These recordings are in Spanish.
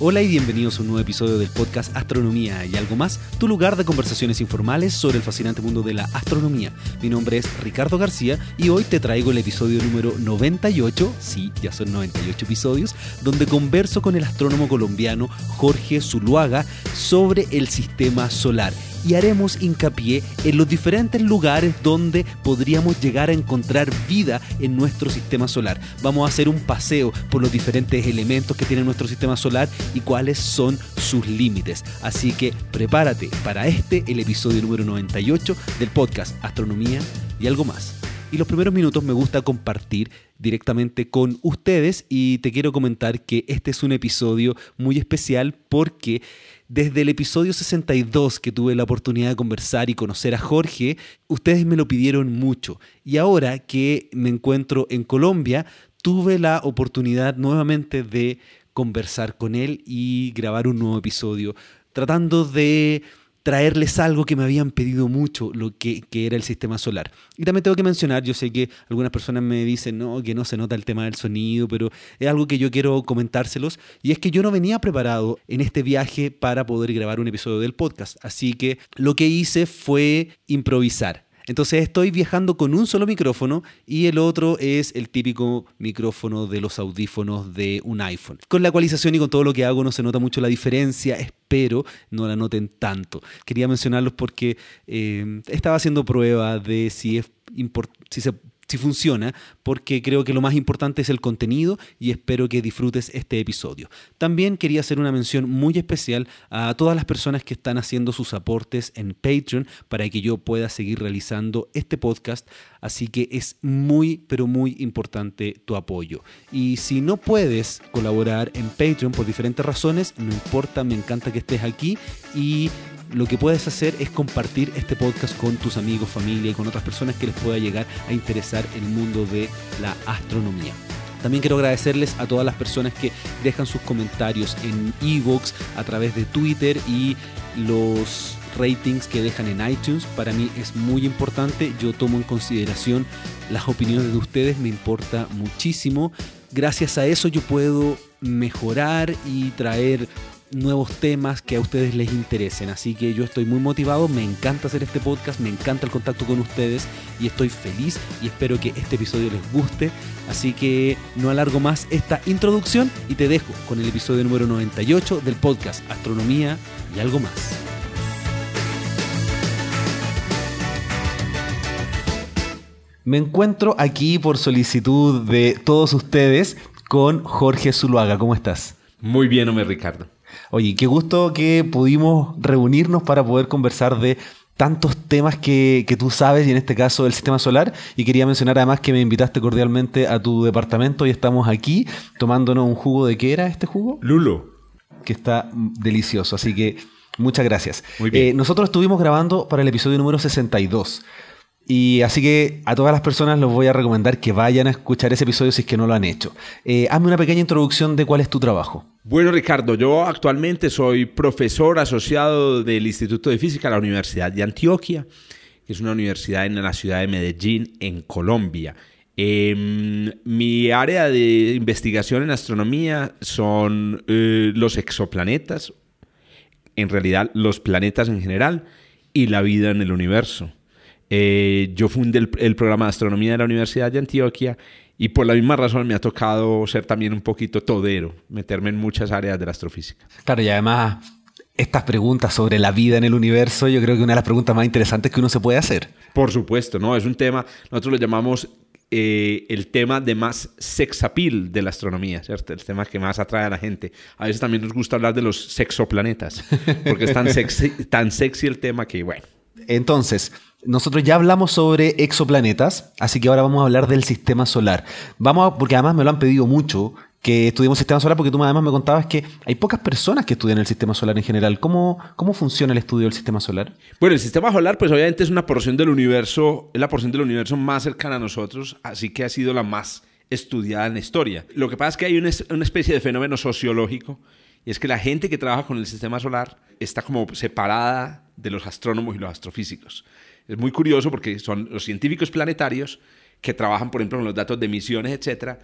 Hola y bienvenidos a un nuevo episodio del podcast Astronomía y algo más, tu lugar de conversaciones informales sobre el fascinante mundo de la astronomía. Mi nombre es Ricardo García y hoy te traigo el episodio número 98, sí, ya son 98 episodios, donde converso con el astrónomo colombiano Jorge Zuluaga sobre el sistema solar y haremos hincapié en los diferentes lugares donde podríamos llegar a encontrar vida en nuestro sistema solar. Vamos a hacer un paseo por los diferentes elementos que tiene nuestro sistema solar y cuáles son sus límites. Así que prepárate para este, el episodio número 98 del podcast Astronomía y algo más. Y los primeros minutos me gusta compartir directamente con ustedes y te quiero comentar que este es un episodio muy especial porque desde el episodio 62 que tuve la oportunidad de conversar y conocer a Jorge, ustedes me lo pidieron mucho. Y ahora que me encuentro en Colombia, tuve la oportunidad nuevamente de conversar con él y grabar un nuevo episodio, tratando de traerles algo que me habían pedido mucho, lo que, era el sistema solar. Y también tengo que mencionar, yo sé que algunas personas me dicen no, que no se nota el tema del sonido, pero es algo que yo quiero comentárselos, y es que yo no venía preparado en este viaje para poder grabar un episodio del podcast, así que lo que hice fue improvisar. Entonces estoy viajando con un solo micrófono y el otro es el típico micrófono de los audífonos de un iPhone. Con la ecualización y con todo lo que hago no se nota mucho la diferencia, espero no la noten tanto. Quería mencionarlos porque eh, estaba haciendo prueba de si, es si se si funciona, porque creo que lo más importante es el contenido y espero que disfrutes este episodio. También quería hacer una mención muy especial a todas las personas que están haciendo sus aportes en Patreon para que yo pueda seguir realizando este podcast, así que es muy, pero muy importante tu apoyo. Y si no puedes colaborar en Patreon por diferentes razones, no importa, me encanta que estés aquí y lo que puedes hacer es compartir este podcast con tus amigos, familia y con otras personas que les pueda llegar a interesar el mundo de la astronomía. También quiero agradecerles a todas las personas que dejan sus comentarios en ebooks, a través de Twitter y los ratings que dejan en iTunes. Para mí es muy importante. Yo tomo en consideración las opiniones de ustedes, me importa muchísimo. Gracias a eso yo puedo mejorar y traer nuevos temas que a ustedes les interesen. Así que yo estoy muy motivado, me encanta hacer este podcast, me encanta el contacto con ustedes y estoy feliz y espero que este episodio les guste. Así que no alargo más esta introducción y te dejo con el episodio número 98 del podcast Astronomía y algo más. Me encuentro aquí por solicitud de todos ustedes con Jorge Zuluaga. ¿Cómo estás? Muy bien, hombre, Ricardo. Oye, qué gusto que pudimos reunirnos para poder conversar de tantos temas que, tú sabes, y en este caso del sistema solar. Y quería mencionar además que me invitaste cordialmente a tu departamento y estamos aquí tomándonos un jugo de qué era este jugo? Lulo. Que está delicioso, así que muchas gracias. Muy bien. Eh, nosotros estuvimos grabando para el episodio número 62. Y así que a todas las personas les voy a recomendar que vayan a escuchar ese episodio si es que no lo han hecho. Eh, hazme una pequeña introducción de cuál es tu trabajo. Bueno, Ricardo, yo actualmente soy profesor asociado del Instituto de Física de la Universidad de Antioquia, que es una universidad en la ciudad de Medellín, en Colombia. Em, mi área de investigación en astronomía son eh, los exoplanetas, en realidad los planetas en general y la vida en el universo. Eh, yo fundé el, programa de astronomía de la Universidad de Antioquia y por la misma razón me ha tocado ser también un poquito todero, meterme en muchas áreas de la astrofísica. Claro, y además estas preguntas sobre la vida en el universo, yo creo que una de las preguntas más interesantes que uno se puede hacer. Por supuesto, ¿no? Es un tema, nosotros lo llamamos eh, el tema de más sex appeal de la astronomía, ¿cierto? El tema que más atrae a la gente. A veces también nos gusta hablar de los sexoplanetas, porque es tan sexy, tan sexy el tema que, bueno. Entonces, nosotros ya hablamos sobre exoplanetas, así que ahora vamos a hablar del sistema solar. Vamos porque además me lo han pedido mucho que estudiemos sistema solar, porque tú además me contabas que hay pocas personas que estudian el sistema solar en general. ¿Cómo, ¿Cómo funciona el estudio del sistema solar? Bueno, el sistema solar, pues obviamente es una porción del universo, es la porción del universo más cercana a nosotros, así que ha sido la más estudiada en la historia. Lo que pasa es que hay una, una especie de fenómeno sociológico, y es que la gente que trabaja con el sistema solar está como separada de los astrónomos y los astrofísicos. Es muy curioso porque son los científicos planetarios que trabajan, por ejemplo, con los datos de emisiones, etcétera,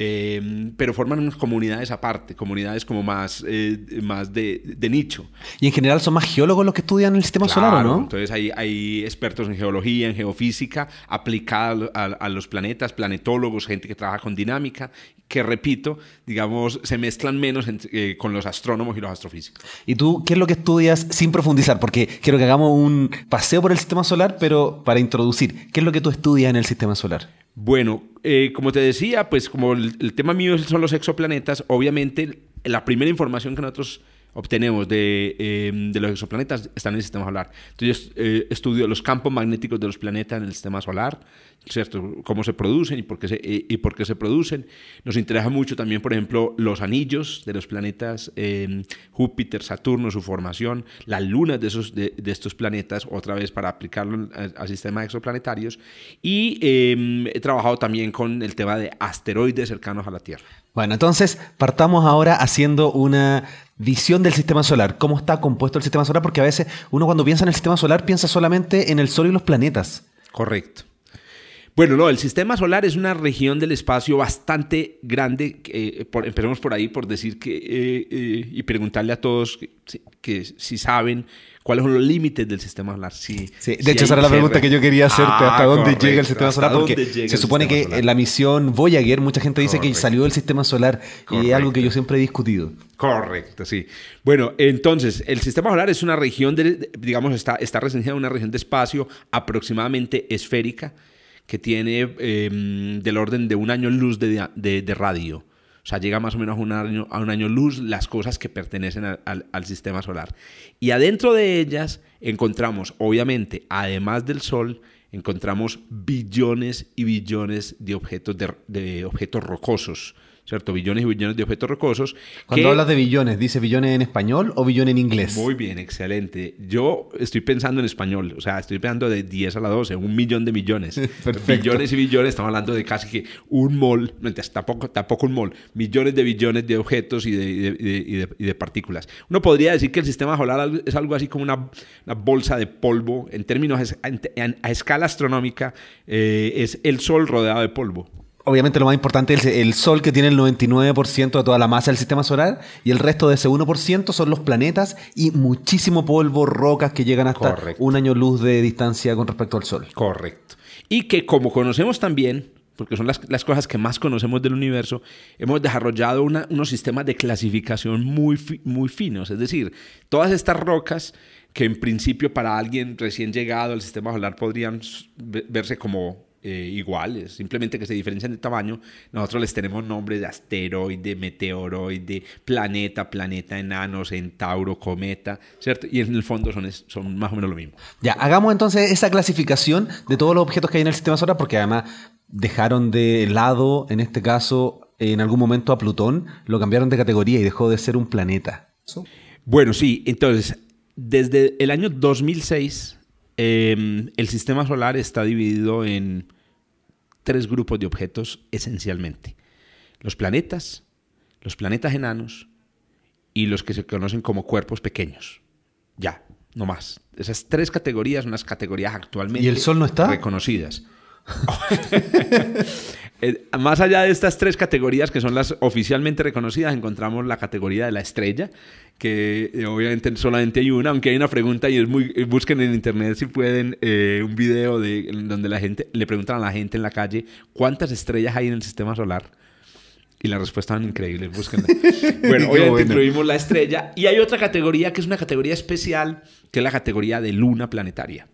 eh, pero forman unas comunidades aparte, comunidades como más, eh, más de, de, nicho. Y en general son más geólogos los que estudian el sistema claro, solar, ¿o no? Entonces hay, hay, expertos en geología, en geofísica, aplicada a, a, los planetas, planetólogos, gente que trabaja con dinámica, que repito, digamos, se mezclan menos en, eh, con los astrónomos y los astrofísicos. ¿Y tú qué es lo que estudias sin profundizar? Porque quiero que hagamos un paseo por el sistema solar, pero para introducir, ¿qué es lo que tú estudias en el sistema solar? Bueno, eh, como te decía, pues como el, el, tema mío son los exoplanetas, obviamente la primera información que nosotros obtenemos de, eh, de los exoplanetas está en el sistema solar. Entonces, eh, estudio los campos magnéticos de los planetas en el sistema solar, ¿cierto? Cómo se producen y por, qué se, y por qué se producen. Nos interesa mucho también, por ejemplo, los anillos de los planetas eh, Júpiter, Saturno, su formación, las lunas de, esos, de, estos planetas, otra vez para aplicarlo al, al sistema exoplanetarios. Y he trabajado también con el tema de asteroides cercanos a la Tierra. Bueno, entonces partamos ahora haciendo una visión del sistema solar. ¿Cómo está compuesto el sistema solar? Porque a veces uno cuando piensa en el sistema solar piensa solamente en el Sol y los planetas. Correcto. Bueno, no, el sistema solar es una región del espacio bastante grande. Eh, por, empecemos por ahí por decir que eh, eh, y preguntarle a todos que, que, si saben cuáles son los límites del sistema solar. Si, sí, de si hecho, esa era la pregunta que yo quería hacerte. Ah, ¿Hasta dónde correcto, llega el sistema solar? Porque se supone que solar? la misión Voyager, mucha gente dice correcto. que salió del sistema solar correcto. y es algo que yo siempre he discutido. Correcto, sí. Bueno, entonces, el sistema solar es una región, de, digamos, está, está restringida a una región de espacio aproximadamente esférica que tiene eh, del orden de un año luz de, de, radio. O sea, llega más o menos a un año, a un año luz las cosas que pertenecen al sistema solar. Y adentro de ellas encontramos, obviamente, además del Sol, encontramos billones y billones de objetos, de, de objetos rocosos. ¿Cierto? Billones y billones de objetos rocosos. Cuando que... hablas de billones, ¿dice billones en español o billones en inglés? Muy bien, excelente. Yo estoy pensando en español, o sea, estoy pensando de 10 a la 12, un millón de millones. billones y billones, estamos hablando de casi que un mol, tampoco, tampoco un mol, millones de billones de objetos y de, y de, y de, y de partículas. Uno podría decir que el sistema solar es algo así como una, una bolsa de polvo, en términos a, a escala astronómica, eh, es el Sol rodeado de polvo obviamente lo más importante es el, Sol que tiene el 99% de toda la masa del sistema solar y el resto de ese 1% son los planetas y muchísimo polvo, rocas que llegan hasta Correcto. un año luz de distancia con respecto al Sol. Correcto. Y que como conocemos también, porque son las, las cosas que más conocemos del universo, hemos desarrollado una, unos sistemas de clasificación muy, muy finos. Es decir, todas estas rocas que en principio para alguien recién llegado al sistema solar podrían verse como eh, iguales, simplemente que se diferencian de tamaño. Nosotros les tenemos nombres de asteroide, meteoroide, planeta, planeta enano, centauro, cometa, ¿cierto? Y en el fondo son, son más o menos lo mismo. Ya, hagamos entonces esa clasificación de todos los objetos que hay en el sistema solar, porque además dejaron de lado, en este caso, en algún momento a Plutón, lo cambiaron de categoría y dejó de ser un planeta. Bueno, sí, entonces, desde el año 2006 eh, el sistema solar está dividido en tres grupos de objetos esencialmente. Los planetas, los planetas enanos y los que se conocen como cuerpos pequeños. Ya, no más. Esas tres categorías son las categorías actualmente ¿Y el Sol no está? reconocidas. Eh, más allá de estas tres categorías que son las oficialmente reconocidas, encontramos la categoría de la estrella, que eh, obviamente solamente hay una, aunque hay una pregunta y es muy eh, busquen en internet si pueden eh, un video de donde la gente le preguntan a la gente en la calle cuántas estrellas hay en el sistema solar. Y la respuesta es increíble, búsquenla. Bueno, obviamente bueno. incluimos la estrella. Y hay otra categoría que es una categoría especial, que es la categoría de luna planetaria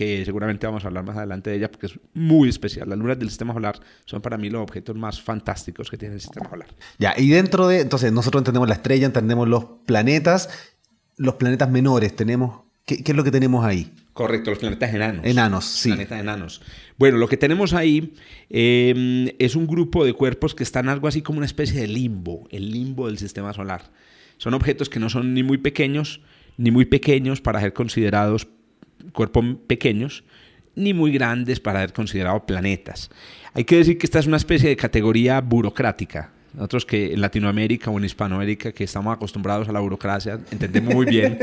que seguramente vamos a hablar más adelante de ella porque es muy especial. Las lunas del sistema solar son para mí los objetos más fantásticos que tiene el sistema solar. Ya, y dentro de, entonces nosotros entendemos la estrella, entendemos los planetas, los planetas menores, tenemos, ¿qué, qué es lo que tenemos ahí? Correcto, los planetas enanos. Enanos, sí. Planetas enanos. Bueno, lo que tenemos ahí eh, es un grupo de cuerpos que están algo así como una especie de limbo, el limbo del sistema solar. Son objetos que no son ni muy pequeños, ni muy pequeños para ser considerados cuerpos pequeños, ni muy grandes para ser considerados planetas. Hay que decir que esta es una especie de categoría burocrática, Nosotros que en Latinoamérica o en Hispanoamérica, que estamos acostumbrados a la burocracia, entendemos muy bien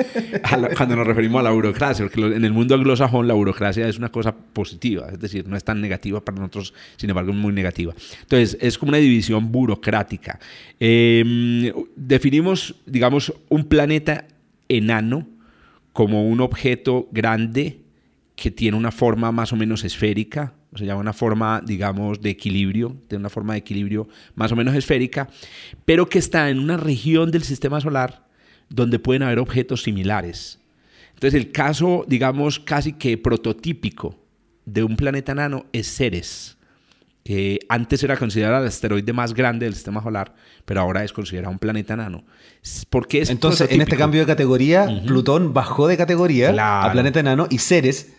cuando nos referimos a la burocracia, porque en el mundo anglosajón la burocracia es una cosa positiva, es decir, no es tan negativa para nosotros, sin embargo es muy negativa. Entonces, es como una división burocrática. Em, definimos, digamos, un planeta enano como un objeto grande que tiene una forma más o menos esférica, o sea, una forma, digamos, de equilibrio, tiene una forma de equilibrio más o menos esférica, pero que está en una región del sistema solar donde pueden haber objetos similares. Entonces, el caso, digamos, casi que prototípico de un planeta nano es Ceres, que antes era considerado el asteroide más grande del sistema solar, pero ahora es considerado un planeta nano. Porque es Entonces, en este cambio de categoría, Plutón bajó de categoría a planeta enano y Ceres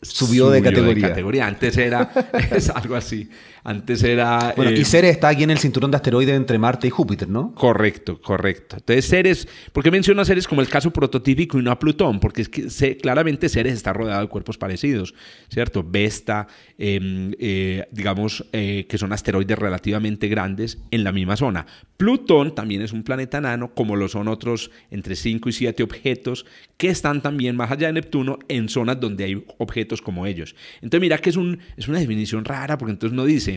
subió, de, categoría. de, categoría. Antes era es algo así. Antes era. Bueno, y eh, Ceres está aquí en el cinturón de asteroides entre Marte y Júpiter, ¿no? Correcto, correcto. Entonces, Ceres, ¿por qué menciono a Ceres como el caso prototípico y no a Plutón? Porque es que claramente Ceres está rodeado de cuerpos parecidos, ¿cierto? Vesta, em, eh, digamos, eh, que son asteroides relativamente grandes en la misma zona. Plutón también es un planeta nano, como lo son otros entre 5 y 7 objetos que están también más allá de Neptuno en zonas donde hay objetos como ellos. Entonces, mira que es, un, es una definición rara, porque entonces no dice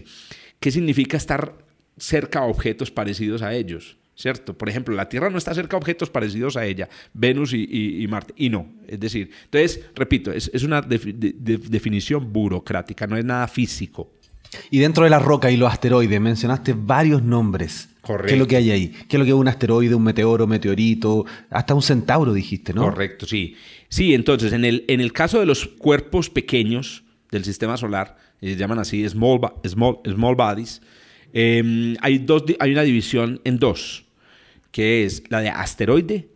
¿qué significa estar cerca a objetos parecidos a ellos? ¿Cierto? Por ejemplo, la Tierra no está cerca a objetos parecidos a ella, Venus y, Marte, y no. Es decir, entonces, repito, es, una definición burocrática, no es nada físico. Y dentro de la roca y los asteroides mencionaste varios nombres. Correcto. ¿Qué es lo que hay ahí? ¿Qué es lo que es un asteroide, un meteoro, meteorito? Hasta un centauro dijiste, ¿no? Correcto, sí. Sí, entonces, en el, en el caso de los cuerpos pequeños del sistema solar, se llaman así small, small, small bodies, em, hay, dos, hay una división en dos, que es la de asteroide,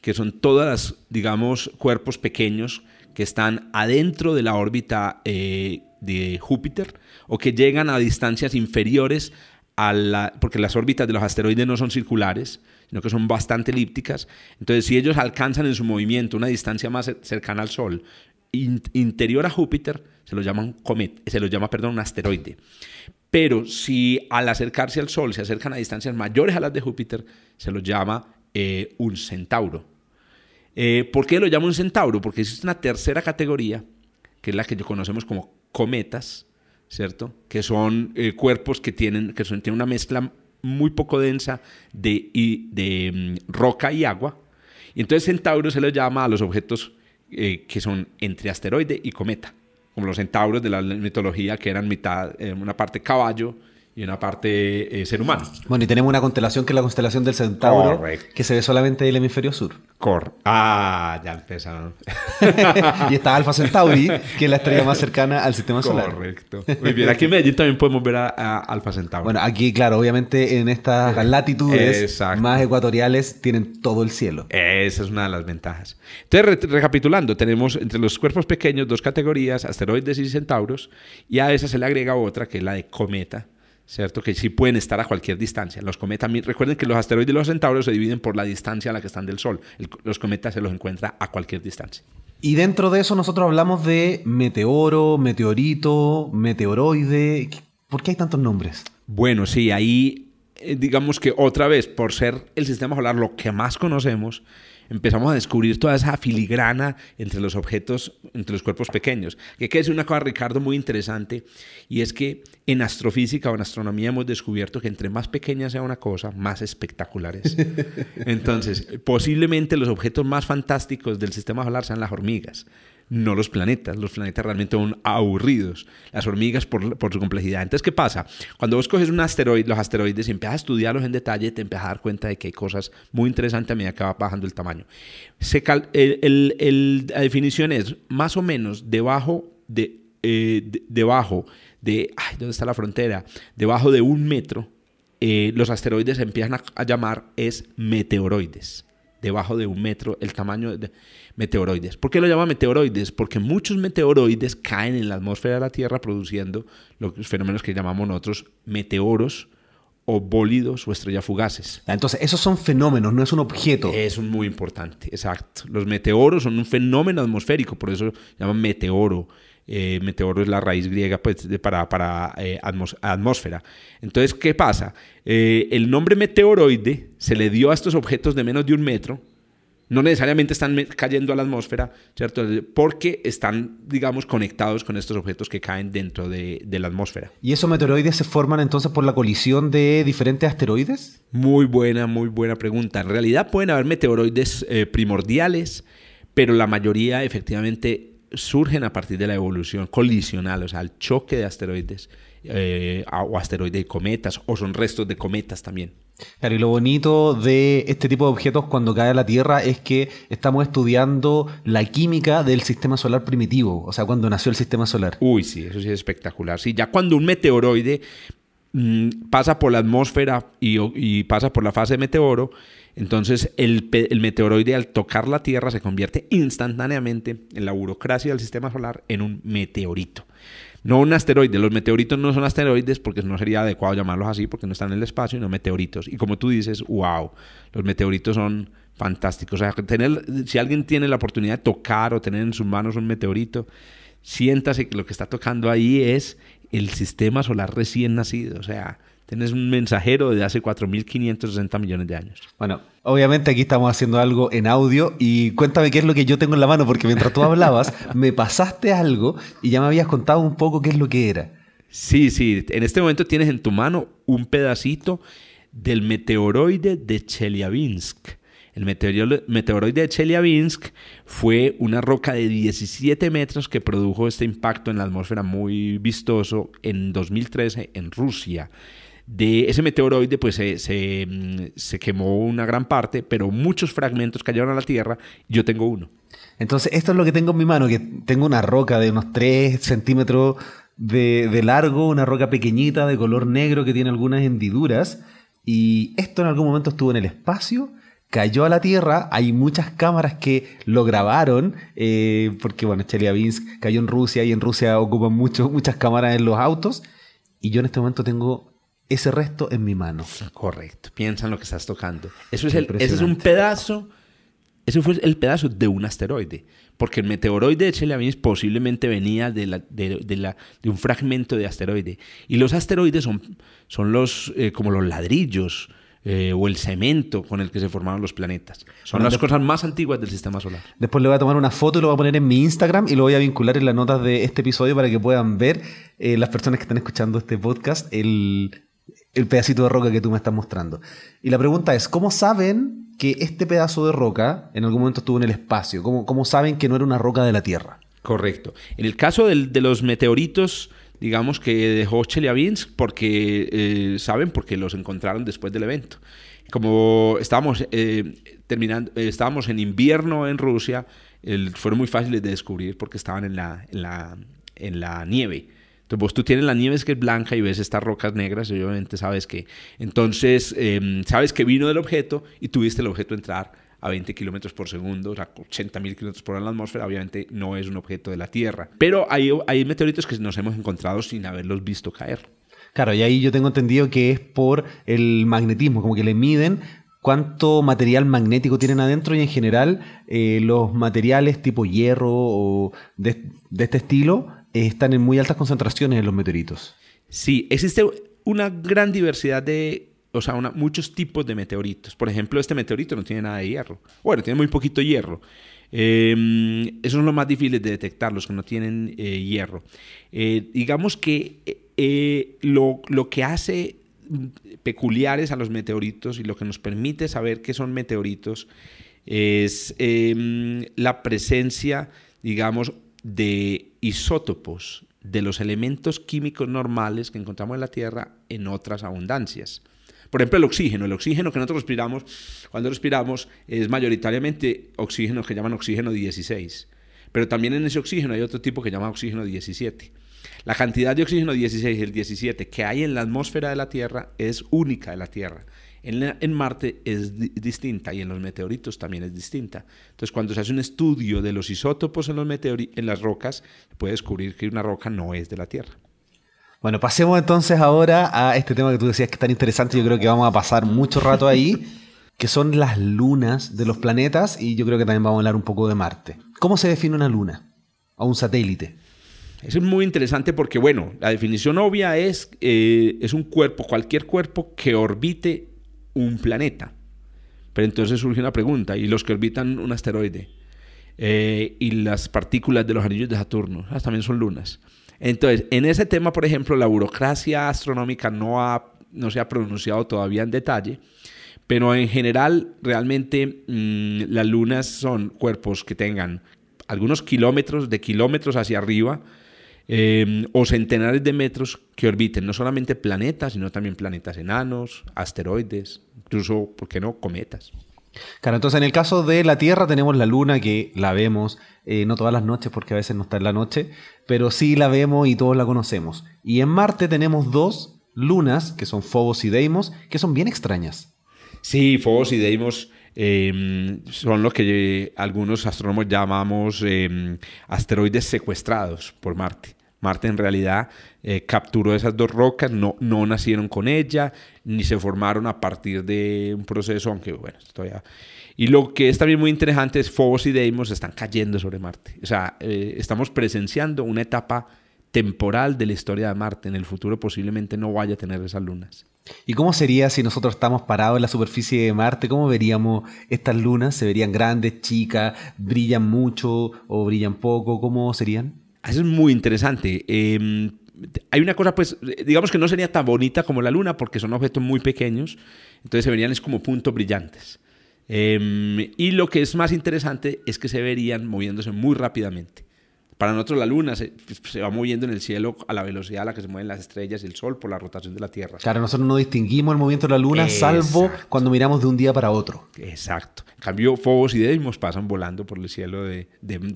que son todas las, digamos, cuerpos pequeños que están adentro de la órbita eh, de Júpiter o que llegan a distancias inferiores a la, porque las órbitas de los asteroides no son circulares, sino que son bastante elípticas. Entonces, si ellos alcanzan en su movimiento una distancia más cercana al Sol, interior a Júpiter, se lo, llaman comet, se lo llama perdón, un asteroide. Pero si al acercarse al Sol se acercan a distancias mayores a las de Júpiter, se lo llama eh, un centauro. Eh, ¿Por qué lo llama un centauro? Porque existe una tercera categoría, que es la que conocemos como cometas, ¿cierto? Que son eh, cuerpos que tienen, que son, tienen una mezcla muy poco densa de, de mm, roca y agua. Y entonces centauro se le llama a los objetos que son entre asteroide y cometa como los centauros de la mitología que eran mitad, eh, una parte caballo y una parte eh, ser humano. Bueno, y tenemos una constelación que es la constelación del Centauro, que se ve solamente del hemisferio sur. Cor. Ah, ya empezaron. y está Alfa Centauri, que es la estrella más cercana al sistema solar. Correcto. Muy bien, aquí en Medellín también podemos ver a, Alfa Centauri. Bueno, aquí, claro, obviamente en estas latitudes más ecuatoriales tienen todo el cielo. Esa es una de las ventajas. Entonces, recapitulando, tenemos entre los cuerpos pequeños dos categorías, asteroides y centauros, y a esa se le agrega otra, que es la de cometa ¿cierto? Que sí pueden estar a cualquier distancia. Los cometas, recuerden que los asteroides y los centauros se dividen por la distancia a la que están del Sol. los cometas se los encuentra a cualquier distancia. Y dentro de eso nosotros hablamos de meteoro, meteorito, meteoroide. ¿Por qué hay tantos nombres? Bueno, sí, ahí eh, digamos que otra vez, por ser el sistema solar lo que más conocemos, empezamos a descubrir toda esa filigrana entre los objetos, entre los cuerpos pequeños. Que hay una cosa, Ricardo, muy interesante, y es que en astrofísica o en astronomía hemos descubierto que entre más pequeña sea una cosa, más espectacular es. Entonces, posiblemente los objetos más fantásticos del sistema solar sean las hormigas no los planetas. Los planetas realmente son aburridos. Las hormigas por, su complejidad. Entonces, ¿qué pasa? Cuando vos coges un asteroide, los asteroides y empiezas a estudiarlos en detalle, te empiezas a dar cuenta de que hay cosas muy interesantes a medida que va bajando el tamaño. la definición es más o menos debajo de, eh, debajo de, ¿dónde está la frontera? Debajo de un metro, eh, los asteroides se empiezan a, llamar es meteoroides. Debajo de un metro, el tamaño meteoroides. ¿Por qué lo llama meteoroides? Porque muchos meteoroides caen en la atmósfera de la Tierra produciendo los fenómenos que llamamos nosotros meteoros o bólidos o estrellas fugaces. Entonces, esos son fenómenos, no es un objeto. Es muy importante, exacto. Los meteoros son un fenómeno atmosférico, por eso llaman meteoro. eh, meteoro es la raíz griega pues, para, para eh, atmósfera. Entonces, ¿qué pasa? Eh, el nombre meteoroide se le dio a estos objetos de menos de un metro, no necesariamente están cayendo a la atmósfera, ¿cierto? Porque están, digamos, conectados con estos objetos que caen dentro de, la atmósfera. ¿Y esos meteoroides se forman entonces por la colisión de diferentes asteroides? Muy buena, muy buena pregunta. En realidad pueden haber meteoroides primordiales, pero la mayoría efectivamente surgen a partir de la evolución colisional, o sea, el choque de asteroides eh, o asteroides y cometas, o son restos de cometas también. Claro, y lo bonito de este tipo de objetos cuando cae a la Tierra es que estamos estudiando la química del sistema solar primitivo, o sea, cuando nació el sistema solar. Uy, sí, eso sí es espectacular. Sí, ya cuando un meteoroide mm, pasa por la atmósfera y, pasa por la fase de meteoro, entonces, el, meteoroide al tocar la Tierra se convierte instantáneamente en la burocracia del sistema solar en un meteorito. No un asteroide. Los meteoritos no son asteroides porque no sería adecuado llamarlos así porque no están en el espacio, sino meteoritos. Y como tú dices, wow, los meteoritos son fantásticos. O sea, tener, si alguien tiene la oportunidad de tocar o tener en sus manos un meteorito, siéntase que lo que está tocando ahí es el sistema solar recién nacido. O sea, Tienes un mensajero de hace 4.560 millones de años. Bueno, obviamente aquí estamos haciendo algo en audio y cuéntame qué es lo que yo tengo en la mano, porque mientras tú hablabas, me pasaste algo y ya me habías contado un poco qué es lo que era. Sí, sí, en este momento tienes en tu mano un pedacito del meteoroide de Chelyabinsk. El meteoroide de Chelyabinsk fue una roca de 17 metros que produjo este impacto en la atmósfera muy vistoso en 2013 en Rusia de ese meteoroide pues se, mm, se, quemó una gran parte, pero muchos fragmentos cayeron a la Tierra. Yo tengo uno. Entonces, esto es lo que tengo en mi mano, que tengo una roca de unos 3 centímetros de, de largo, una roca pequeñita de color negro que tiene algunas hendiduras. Y esto en algún momento estuvo en el espacio cayó a la Tierra. Hay muchas cámaras que lo grabaron, eh, porque bueno, Chelyabinsk cayó en Rusia y en Rusia ocupan muchas cámaras en los autos. Y yo en este momento tengo ese resto en mi mano. Correcto, piensa en lo que estás tocando. Eso es, el, ese es un pedazo, eso fue el pedazo de un asteroide, porque el meteoroide de Chelyabinsk posiblemente venía de, la, de, la, de, un fragmento de asteroide. Y los asteroides son, son los, eh, como los ladrillos, eh, o el cemento con el que se formaron los planetas. Son las cosas más antiguas del sistema solar. Después le voy a tomar una foto y lo voy a poner en mi Instagram y lo voy a vincular en las notas de este episodio para que puedan ver eh, las personas que están escuchando este podcast el, el pedacito de roca que tú me estás mostrando. Y la pregunta es, ¿cómo saben que este pedazo de roca en algún momento estuvo en el espacio? ¿Cómo, cómo saben que no era una roca de la Tierra? Correcto. En el caso de los meteoritos, digamos que dejó Chelyabinsk porque eh, saben porque los encontraron después del evento. Como estábamos eh, terminando, eh, estábamos en invierno en Rusia, fueron muy fáciles de descubrir porque estaban en la, en la, en la nieve. Entonces vos tú tienes la nieve que es blanca y ves estas rocas negras y obviamente sabes que... Entonces em, sabes que vino del objeto y tuviste el objeto entrar a 20 kilómetros por segundo, o sea, 80 mil kilómetros por hora en la atmósfera, obviamente no es un objeto de la Tierra. Pero hay, hay meteoritos que nos hemos encontrado sin haberlos visto caer. Claro, y ahí yo tengo entendido que es por el magnetismo, como que le miden cuánto material magnético tienen adentro y en general eh, los materiales tipo hierro o de este estilo están en muy altas concentraciones en los meteoritos. Sí, existe una gran diversidad de, o sea, muchos tipos de meteoritos. Por ejemplo, este meteorito no tiene nada de hierro. Bueno, tiene muy poquito hierro. Eh, esos son los más difíciles de detectar, los que no tienen eh, hierro. Eh, digamos que eh, lo, lo, que hace peculiares a los meteoritos y lo que nos permite saber que son meteoritos es em, la presencia, digamos, de isótopos de los elementos químicos normales que encontramos en la Tierra en otras abundancias. Por ejemplo, el oxígeno. El oxígeno que nosotros respiramos, cuando respiramos, es mayoritariamente oxígeno que llaman oxígeno 16. Pero también en ese oxígeno hay otro tipo que llama oxígeno 17. La cantidad de oxígeno 16 y el 17 que hay en la atmósfera de la Tierra es única de la Tierra. En, Marte es distinta y en los meteoritos también es distinta. Entonces, cuando se hace un estudio de los isótopos en, los en las rocas, se puede descubrir que una roca no es de la Tierra. Bueno, pasemos entonces ahora a este tema que tú decías que es tan interesante. Yo creo que vamos a pasar mucho rato ahí, que son las lunas de los planetas y yo creo que también vamos a hablar un poco de Marte. ¿Cómo se define una luna o un satélite? Eso es muy interesante porque, bueno, la definición obvia es, eh, es un cuerpo, cualquier cuerpo que orbite un planeta. Pero entonces surge una pregunta, ¿y los que orbitan un asteroide? Eh, y las partículas de los anillos de Saturno, también son lunas. Entonces, en ese tema, por ejemplo, la burocracia astronómica no, ha, no se ha pronunciado todavía en detalle, pero en general, realmente mm, las lunas son cuerpos que tengan algunos kilómetros, de kilómetros hacia arriba, eh, o centenares de metros que orbiten no solamente planetas, sino también planetas enanos, asteroides, incluso, ¿por qué no?, cometas. Claro, entonces en el caso de la Tierra tenemos la Luna que la vemos, eh, no todas las noches porque a veces no está en la noche, pero sí la vemos y todos la conocemos. Y en Marte tenemos dos lunas, que son Phobos y Deimos, que son bien extrañas. Sí, Phobos y Deimos em, son lo que algunos astrónomos llamamos em, asteroides secuestrados por Marte. Marte en realidad eh, capturó esas dos rocas, no, no nacieron con ella, ni se formaron a partir de un proceso, aunque bueno, todavía... Y lo que es también muy interesante es Phobos y Deimos están cayendo sobre Marte. O sea, eh, estamos presenciando una etapa temporal de la historia de Marte. En el futuro posiblemente no vaya a tener esas lunas. ¿Y cómo sería si nosotros estamos parados en la superficie de Marte? ¿Cómo veríamos estas lunas? ¿Se verían grandes, chicas, brillan mucho o brillan poco? ¿Cómo serían? Eso es muy interesante. Em, hay una cosa, pues, digamos que no sería tan bonita como la luna porque son objetos muy pequeños, entonces se verían es como puntos brillantes. Em, y lo que es más interesante es que se verían moviéndose muy rápidamente. Para nosotros la luna se, va moviendo en el cielo a la velocidad a la que se mueven las estrellas y el sol por la rotación de la Tierra. Claro, nosotros no distinguimos el movimiento de la luna salvo cuando miramos de un día para otro. Exacto. En cambio, Fobos y Deimos pasan volando por el cielo de,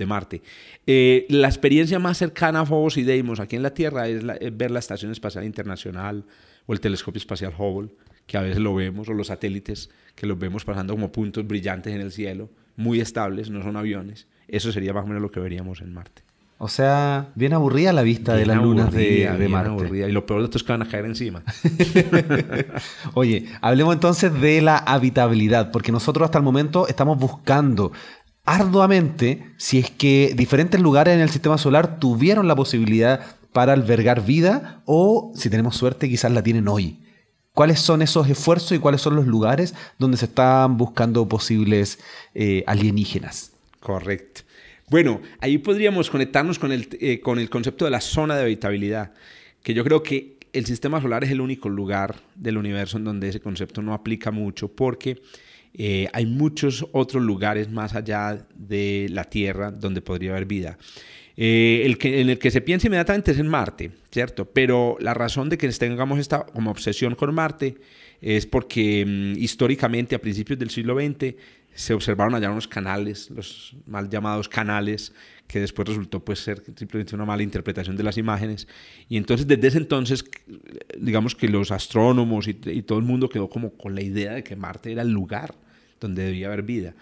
Marte. Eh, la experiencia más cercana a Fobos y Deimos aquí en la Tierra es, es ver la Estación Espacial Internacional o el Telescopio Espacial Hubble, que a veces lo vemos, o los satélites que los vemos pasando como puntos brillantes en el cielo, muy estables, no son aviones. Eso sería más o menos lo que veríamos en Marte. O sea, bien aburrida la vista de las lunas de, de Marte. Y lo peor de esto es que van a caer encima. Oye, hablemos entonces de la habitabilidad, porque nosotros hasta el momento estamos buscando arduamente si es que diferentes lugares en el sistema solar tuvieron la posibilidad para albergar vida o, si tenemos suerte, quizás la tienen hoy. ¿Cuáles son esos esfuerzos y cuáles son los lugares donde se están buscando posibles eh, alienígenas? Correcto. Bueno, ahí podríamos conectarnos con el, eh, con el concepto de la zona de habitabilidad, que yo creo que el sistema solar es el único lugar del universo en donde ese concepto no aplica mucho, porque eh, hay muchos otros lugares más allá de la Tierra donde podría haber vida. Eh, el que, en el que se piensa inmediatamente es en Marte, ¿cierto? Pero la razón de que tengamos esta obsesión con Marte es porque mm, históricamente a principios del siglo XX se observaron allá unos canales, los mal llamados canales, que después resultó pues ser simplemente una mala interpretación de las imágenes. Y entonces desde ese entonces, digamos que los astrónomos y, todo el mundo quedó como con la idea de que Marte era el lugar donde debía haber vida.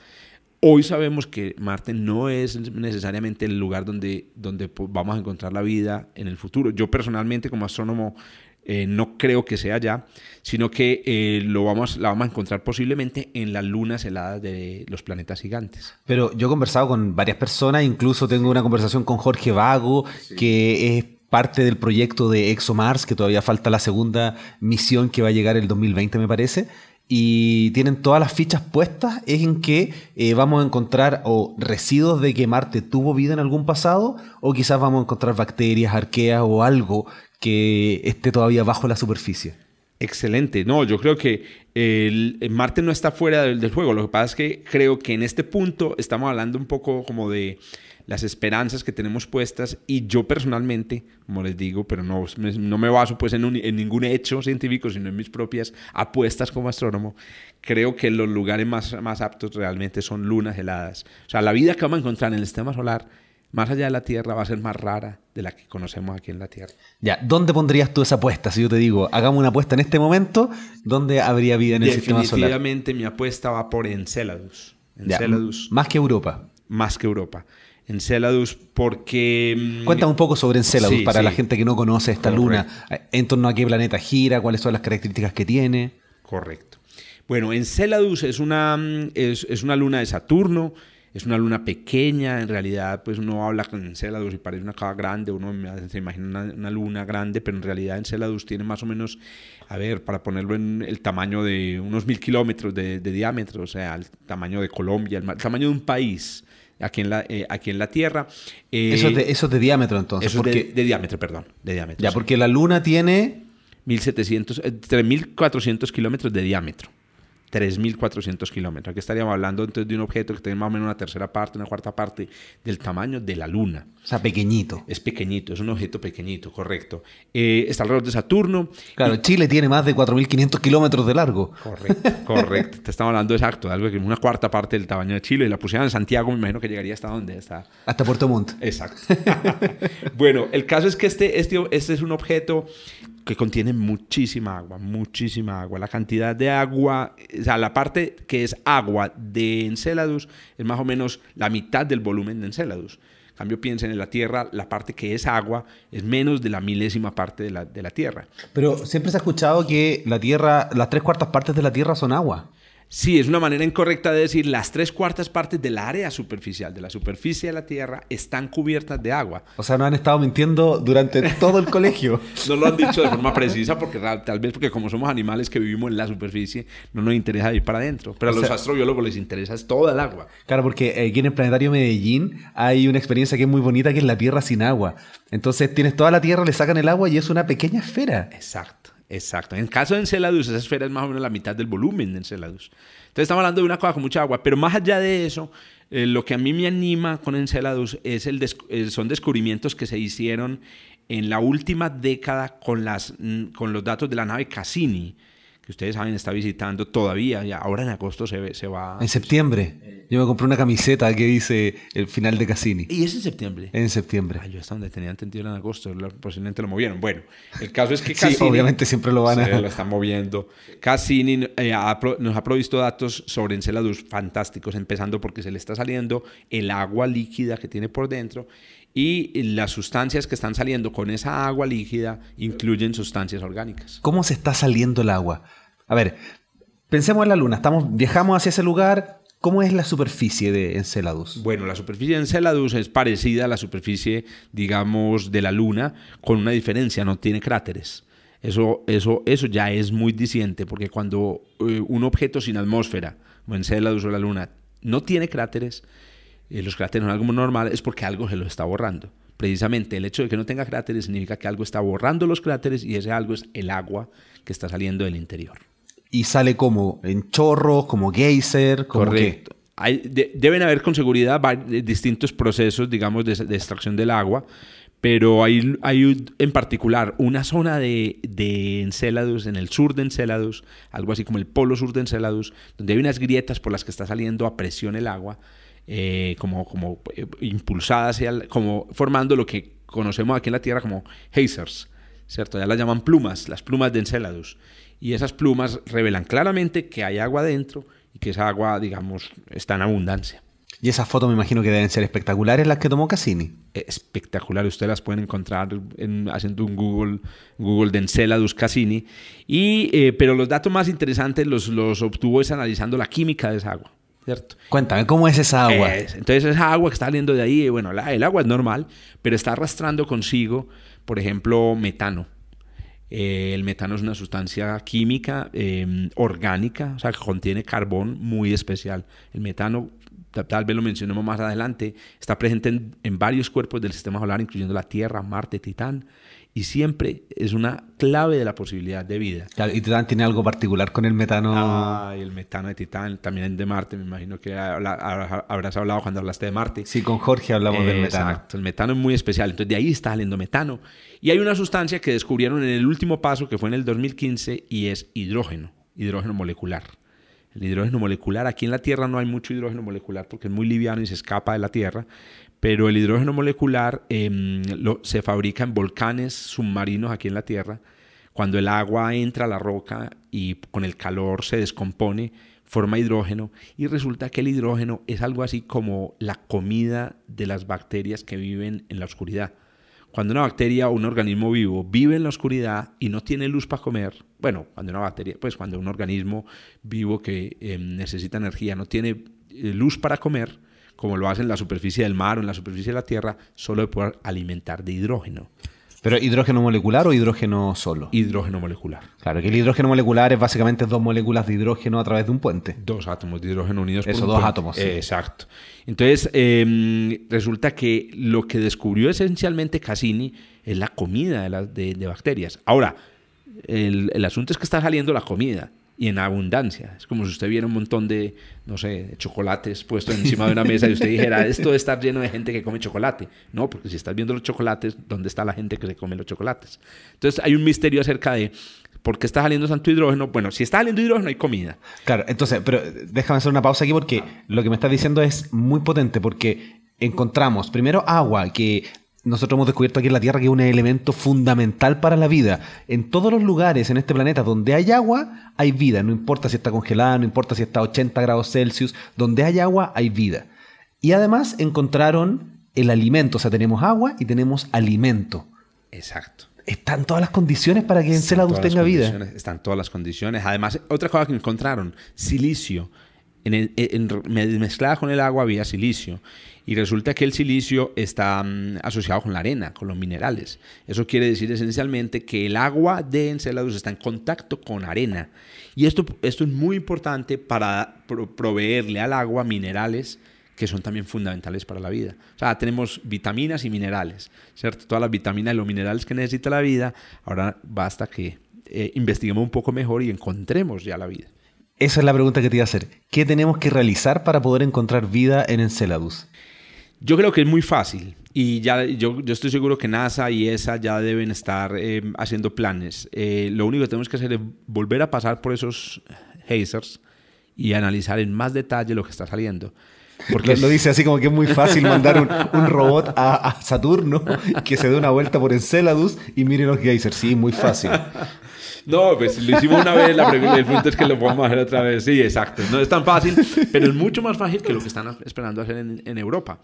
Hoy sabemos que Marte no es necesariamente el lugar donde, donde vamos a encontrar la vida en el futuro. Yo personalmente como astrónomo eh, no creo que sea ya, sino que eh, lo vamos, la vamos a encontrar posiblemente en las lunas heladas de los planetas gigantes. Pero yo he conversado con varias personas, incluso tengo una conversación con Jorge Vago, que es parte del proyecto de ExoMars, que todavía falta la segunda misión que va a llegar el 2020, me parece. Y tienen todas las fichas puestas en que eh, vamos a encontrar o residuos de que Marte tuvo vida en algún pasado, o quizás vamos a encontrar bacterias, arqueas o algo que esté todavía bajo la superficie. Excelente. No, yo creo que el, Marte no está fuera del, juego. Lo que pasa es que creo que en este punto estamos hablando un poco como de las esperanzas que tenemos puestas y yo personalmente, como les digo, pero no, no me baso pues en, en, ningún hecho científico, sino en mis propias apuestas como astrónomo, creo que los lugares más, más aptos realmente son lunas heladas. O sea, la vida que vamos a encontrar en el sistema solar más allá de la Tierra va a ser más rara de la que conocemos aquí en la Tierra. Ya, ¿dónde pondrías tú esa apuesta? Si yo te digo, hagamos una apuesta en este momento, ¿dónde habría vida en el sistema solar? Definitivamente mi apuesta va por Enceladus. Enceladus. más que Europa. Más que Europa. Enceladus porque... Mm, Cuéntame un poco sobre Enceladus para la gente que no conoce esta luna. ¿En torno a qué planeta gira? ¿Cuáles son las características que tiene? Correcto. Bueno, Enceladus es una, mm, es, es una luna de Saturno Es una luna pequeña, en realidad, pues uno habla con Enceladus y parece una cava grande, uno se imagina una, luna grande, pero en realidad Enceladus tiene más o menos, a ver, para ponerlo en el tamaño de unos mil kilómetros de, diámetro, o sea, el tamaño de Colombia, el, tamaño de un país aquí en la, eh, aquí en la Tierra. Eh, eso, es de, eso de diámetro entonces. Eso porque... de, diámetro, perdón, de diámetro. Ya, porque la Luna tiene... 1700, 3.400 kilómetros de diámetro. 3.400 kilómetros. Aquí estaríamos hablando entonces de un objeto que tiene más o menos una tercera parte, una cuarta parte del tamaño de la Luna. O sea, pequeñito. Es pequeñito, es un objeto pequeñito, correcto. Eh, está alrededor de Saturno. Claro, Chile tiene más de 4.500 kilómetros de largo. Correcto, correcto. Te estamos hablando exacto, de algo que es una cuarta parte del tamaño de Chile. Y la pusieran en Santiago, me imagino que llegaría hasta dónde? Hasta, hasta Puerto Montt. Exacto. bueno, el caso es que este, este, este es un objeto que contiene muchísima agua, muchísima agua. La cantidad de agua, o sea, la parte que es agua de Enceladus es más o menos la mitad del volumen de Enceladus. En cambio, piensen en la Tierra, la parte que es agua es menos de la milésima parte de la, de la Tierra. Pero siempre se ha escuchado que la Tierra, las tres cuartas partes de la Tierra son agua. Sí, es una manera incorrecta de decir las tres cuartas partes del área superficial, de la superficie de la Tierra, están cubiertas de agua. O sea, no han estado mintiendo durante todo el colegio. no lo han dicho de forma precisa, porque tal vez porque como somos animales que vivimos en la superficie, no nos interesa ir para adentro. Pero a los astrobiólogos les interesa es toda el agua. Claro, porque aquí en el Planetario Medellín hay una experiencia que es muy bonita, que es la Tierra sin agua. Entonces tienes toda la Tierra, le sacan el agua y es una pequeña esfera. Exacto. Exacto. En el caso de Enceladus, esa esfera es más o menos la mitad del volumen de Enceladus. Entonces estamos hablando de una cosa con mucha agua, pero más allá de eso, eh, lo que a mí me anima con Enceladus es el eh, son descubrimientos que se hicieron en la última década con, las, mm, con los datos de la nave Cassini que ustedes saben está visitando todavía, ya ahora en agosto se, se va... En septiembre. Yo me compré una camiseta que dice el final de Cassini. ¿Y es en septiembre? En septiembre. yo hasta donde tenía entendido en agosto, posiblemente lo movieron. Bueno, el caso es que Cassini... sí, obviamente siempre lo van a... Se lo están moviendo. Cassini eh, nos ha provisto datos sobre Enceladus fantásticos, empezando porque se le está saliendo el agua líquida que tiene por dentro y las sustancias que están saliendo con esa agua líquida incluyen sustancias orgánicas. ¿Cómo se está saliendo el agua? A ver, pensemos en la Luna, estamos, viajamos hacia ese lugar, ¿Cómo es la superficie de Enceladus? Bueno, la superficie de Enceladus es parecida a la superficie, digamos, de la Luna, con una diferencia, no tiene cráteres. Eso, eso, eso ya es muy diciente, porque cuando eh, un objeto sin atmósfera, como Enceladus o la Luna, no tiene cráteres, eh, los cráteres son algo normal, es porque algo se lo está borrando. Precisamente el hecho de que no tenga cráteres significa que algo está borrando los cráteres y ese algo es el agua que está saliendo del interior. ¿Y sale como en chorros, como geyser? Como Correcto. Hay, deben haber con seguridad distintos procesos, digamos, de, de, extracción del agua, pero hay, hay en particular una zona de, de Enceladus, en el sur de Enceladus, algo así como el polo sur de Enceladus, donde hay unas grietas por las que está saliendo a presión el agua, eh, como, como eh, impulsadas, como formando lo que conocemos aquí en la Tierra como hazers, ¿cierto? Ya las llaman plumas, las plumas de Enceladus. Y esas plumas revelan claramente que hay agua dentro y que esa agua, digamos, está en abundancia. Y esas fotos me imagino que deben ser espectaculares las que tomó Cassini. Espectacular, ustedes las pueden encontrar haciendo un Google, Google de Enceladus Cassini. Y, eh, pero los datos más interesantes los, los obtuvo es analizando la química de esa agua. ¿Cierto? Cuéntame, ¿cómo es esa agua? entonces esa agua que está saliendo de ahí, bueno, el agua es normal, pero está arrastrando consigo, por ejemplo, metano. Eh, el metano es una sustancia química em, orgánica, o sea, que contiene carbón muy especial. El metano, tal vez lo mencionemos más adelante, está presente en, en varios cuerpos del sistema solar, incluyendo la Tierra, Marte, Titán y siempre es una clave de la posibilidad de vida. ¿Y Titán tiene algo particular con el metano? Ah, el metano de Titán, también de Marte, me imagino que habrás hablado cuando hablaste de Marte. Sí, con Jorge hablamos del metano. Exacto, el metano es muy especial, entonces de ahí está saliendo metano. Y hay una sustancia que descubrieron en el último paso, que fue en el 2015, y es hidrógeno, hidrógeno molecular. El hidrógeno molecular, aquí en la Tierra no hay mucho hidrógeno molecular porque es muy liviano y se escapa de la Tierra, pero el hidrógeno molecular em, se fabrica en volcanes submarinos aquí en la Tierra. Cuando el agua entra a la roca y con el calor se descompone, forma hidrógeno y resulta que el hidrógeno es algo así como la comida de las bacterias que viven en la oscuridad. Cuando una bacteria o un organismo vivo vive en la oscuridad y no tiene luz para comer, bueno, cuando una bacteria, pues cuando un organismo vivo que em, necesita energía no tiene eh, luz para comer, como lo hace en la superficie del mar o en la superficie de la Tierra, solo de poder alimentar de hidrógeno. ¿Pero hidrógeno molecular o hidrógeno solo? Hidrógeno molecular. Claro, que el hidrógeno molecular es básicamente dos moléculas de hidrógeno a través de un puente. Dos átomos de hidrógeno unidos Eso, por un dos puente. átomos, sí. Exacto. Entonces, eh, resulta que lo que descubrió esencialmente Cassini es la comida de- de bacterias. Ahora, el, el asunto es que está saliendo la comida y en abundancia. Es como si usted viera un montón de, no sé, de chocolates puestos encima de una mesa y usted dijera, esto debe estar lleno de gente que come chocolate. No, porque si estás viendo los chocolates, ¿dónde está la gente que se come los chocolates? Entonces hay un misterio acerca de por qué está saliendo tanto hidrógeno. Bueno, si está saliendo hidrógeno hay comida. Claro, entonces, pero déjame hacer una pausa aquí porque lo que me estás diciendo es muy potente porque encontramos primero agua que nosotros hemos descubierto aquí en la Tierra que es un elemento fundamental para la vida. En todos los lugares en este planeta donde hay agua, hay vida. No importa si está congelada, no importa si está a 80 grados Celsius. Donde hay agua, hay vida. Y además encontraron el alimento. O sea, tenemos agua y tenemos alimento. Exacto. Están todas las condiciones para que Enceladus tenga vida. Están todas las condiciones. Además, otra cosa que encontraron, silicio. En el- en- me- mezclada con el agua había silicio. Y resulta que el silicio está mm, asociado con la arena, con los minerales. Eso quiere decir esencialmente que el agua de Enceladus está en contacto con arena. Y esto, esto es muy importante para pro- proveerle al agua minerales que son también fundamentales para la vida. O sea, tenemos vitaminas y minerales, ¿cierto? Todas las vitaminas y los minerales que necesita la vida. Ahora basta que eh, investiguemos un poco mejor y encontremos ya la vida. Esa es la pregunta que te iba a hacer. ¿Qué tenemos que realizar para poder encontrar vida en Enceladus? Yo creo que es muy fácil y ya yo, yo estoy seguro que NASA y ESA ya deben estar eh, haciendo planes. Eh, lo único que tenemos que hacer es volver a pasar por esos hazers y analizar en más detalle lo que está saliendo. Porque lo dice así como que es muy fácil mandar un, un robot a, a Saturno que se dé una vuelta por Enceladus y mire los geysers. Sí, muy fácil. No, pues lo hicimos una vez, la pregunta, el punto es que lo podemos hacer otra vez. Sí, exacto. No es tan fácil, pero es mucho más fácil que lo que están esperando hacer en, en Europa.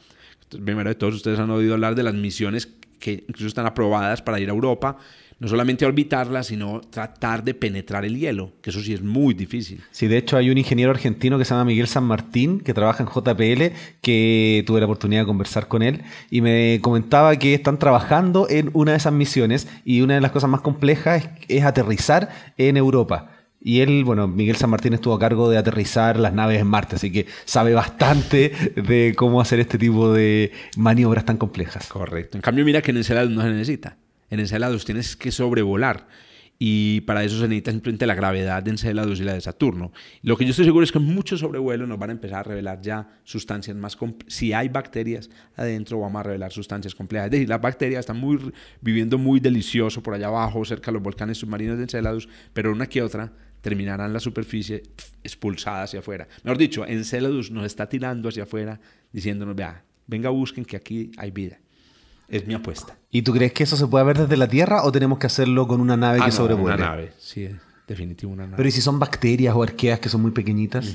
Primero de todos, ustedes han oído hablar de las misiones que incluso están aprobadas para ir a Europa, no solamente a orbitarla, sino tratar de penetrar el hielo, que eso sí es muy difícil. Sí, de hecho hay un ingeniero argentino que se llama Miguel San Martín, que trabaja en JPL, que tuve la oportunidad de conversar con él y me comentaba que están trabajando en una de esas misiones y una de las cosas más complejas es, es aterrizar en Europa. Y él, bueno, Miguel San Martín estuvo a cargo de aterrizar las naves en Marte, así que sabe bastante de cómo hacer este tipo de maniobras tan complejas. Correcto. En cambio, mira que en Enceladus no se necesita. En Enceladus tienes que sobrevolar. Y para eso se necesita simplemente la gravedad de Enceladus y la de Saturno. Lo que yo estoy seguro es que muchos sobrevuelos nos van a empezar a revelar ya sustancias más complejas. Si hay bacterias adentro, vamos a revelar sustancias complejas. Es decir, las bacterias están muy, viviendo muy delicioso por allá abajo, cerca de los volcanes submarinos de Enceladus, pero una que otra terminarán la superficie expulsada hacia afuera. Mejor dicho, Enceladus nos está tirando hacia afuera diciéndonos, vea, venga busquen que aquí hay vida. Es mi apuesta. ¿Y tú crees que eso se puede ver desde la Tierra o tenemos que hacerlo con una nave Ah, que no, sobrevuele? Una nave, sí, definitivo una nave. Pero ¿y si son bacterias o arqueas que son muy pequeñitas?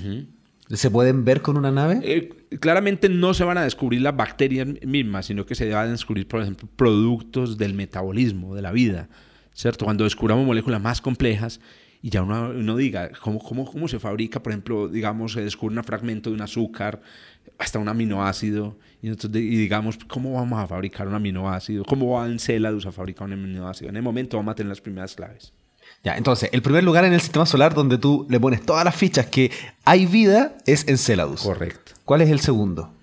¿Se pueden ver con una nave? Eh, claramente no se van a descubrir las bacterias mismas, sino que se van a descubrir, por ejemplo, productos del metabolismo, de la vida, ¿cierto? Cuando descubramos moléculas más complejas y ya uno, uno diga ¿cómo, cómo, cómo se fabrica, por ejemplo, digamos, se descubre un fragmento de un azúcar, hasta un aminoácido, y, entonces, y digamos, ¿cómo vamos a fabricar un aminoácido? ¿Cómo va Enceladus a fabricar un aminoácido? En el momento vamos a tener las primeras claves. Ya, entonces, el primer lugar en el sistema solar donde tú le pones todas las fichas que hay vida es Enceladus. Correcto. ¿Cuál es el segundo?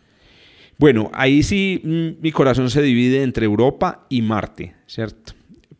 Bueno, ahí sí mm, mi corazón se divide entre Europa y Marte, ¿cierto?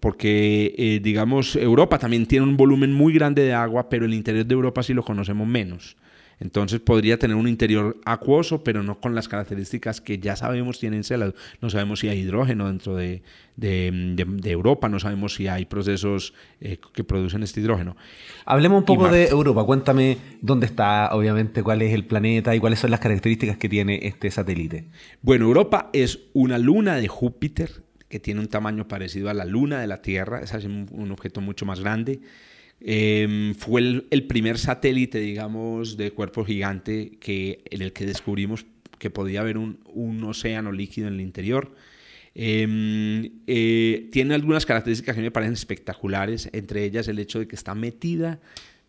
Porque, eh, digamos, Europa también tiene un volumen muy grande de agua, pero el interior de Europa sí lo conocemos menos. Entonces podría tener un interior acuoso, pero no con las características que ya sabemos tiene Enceladus. No sabemos si hay hidrógeno dentro de, de- de- de Europa, no sabemos si hay procesos eh, que producen este hidrógeno. Hablemos un poco de Europa. Cuéntame dónde está, obviamente, cuál es el planeta y cuáles son las características que tiene este satélite. Bueno, Europa es una luna de Júpiter que tiene un tamaño parecido a la luna de la Tierra, es un, objeto mucho más grande. Eh, fue el, primer satélite, digamos, de cuerpo gigante que, en el que descubrimos que podía haber un, océano líquido en el interior. Eh, eh, tiene algunas características que me parecen espectaculares, entre ellas el hecho de que está metida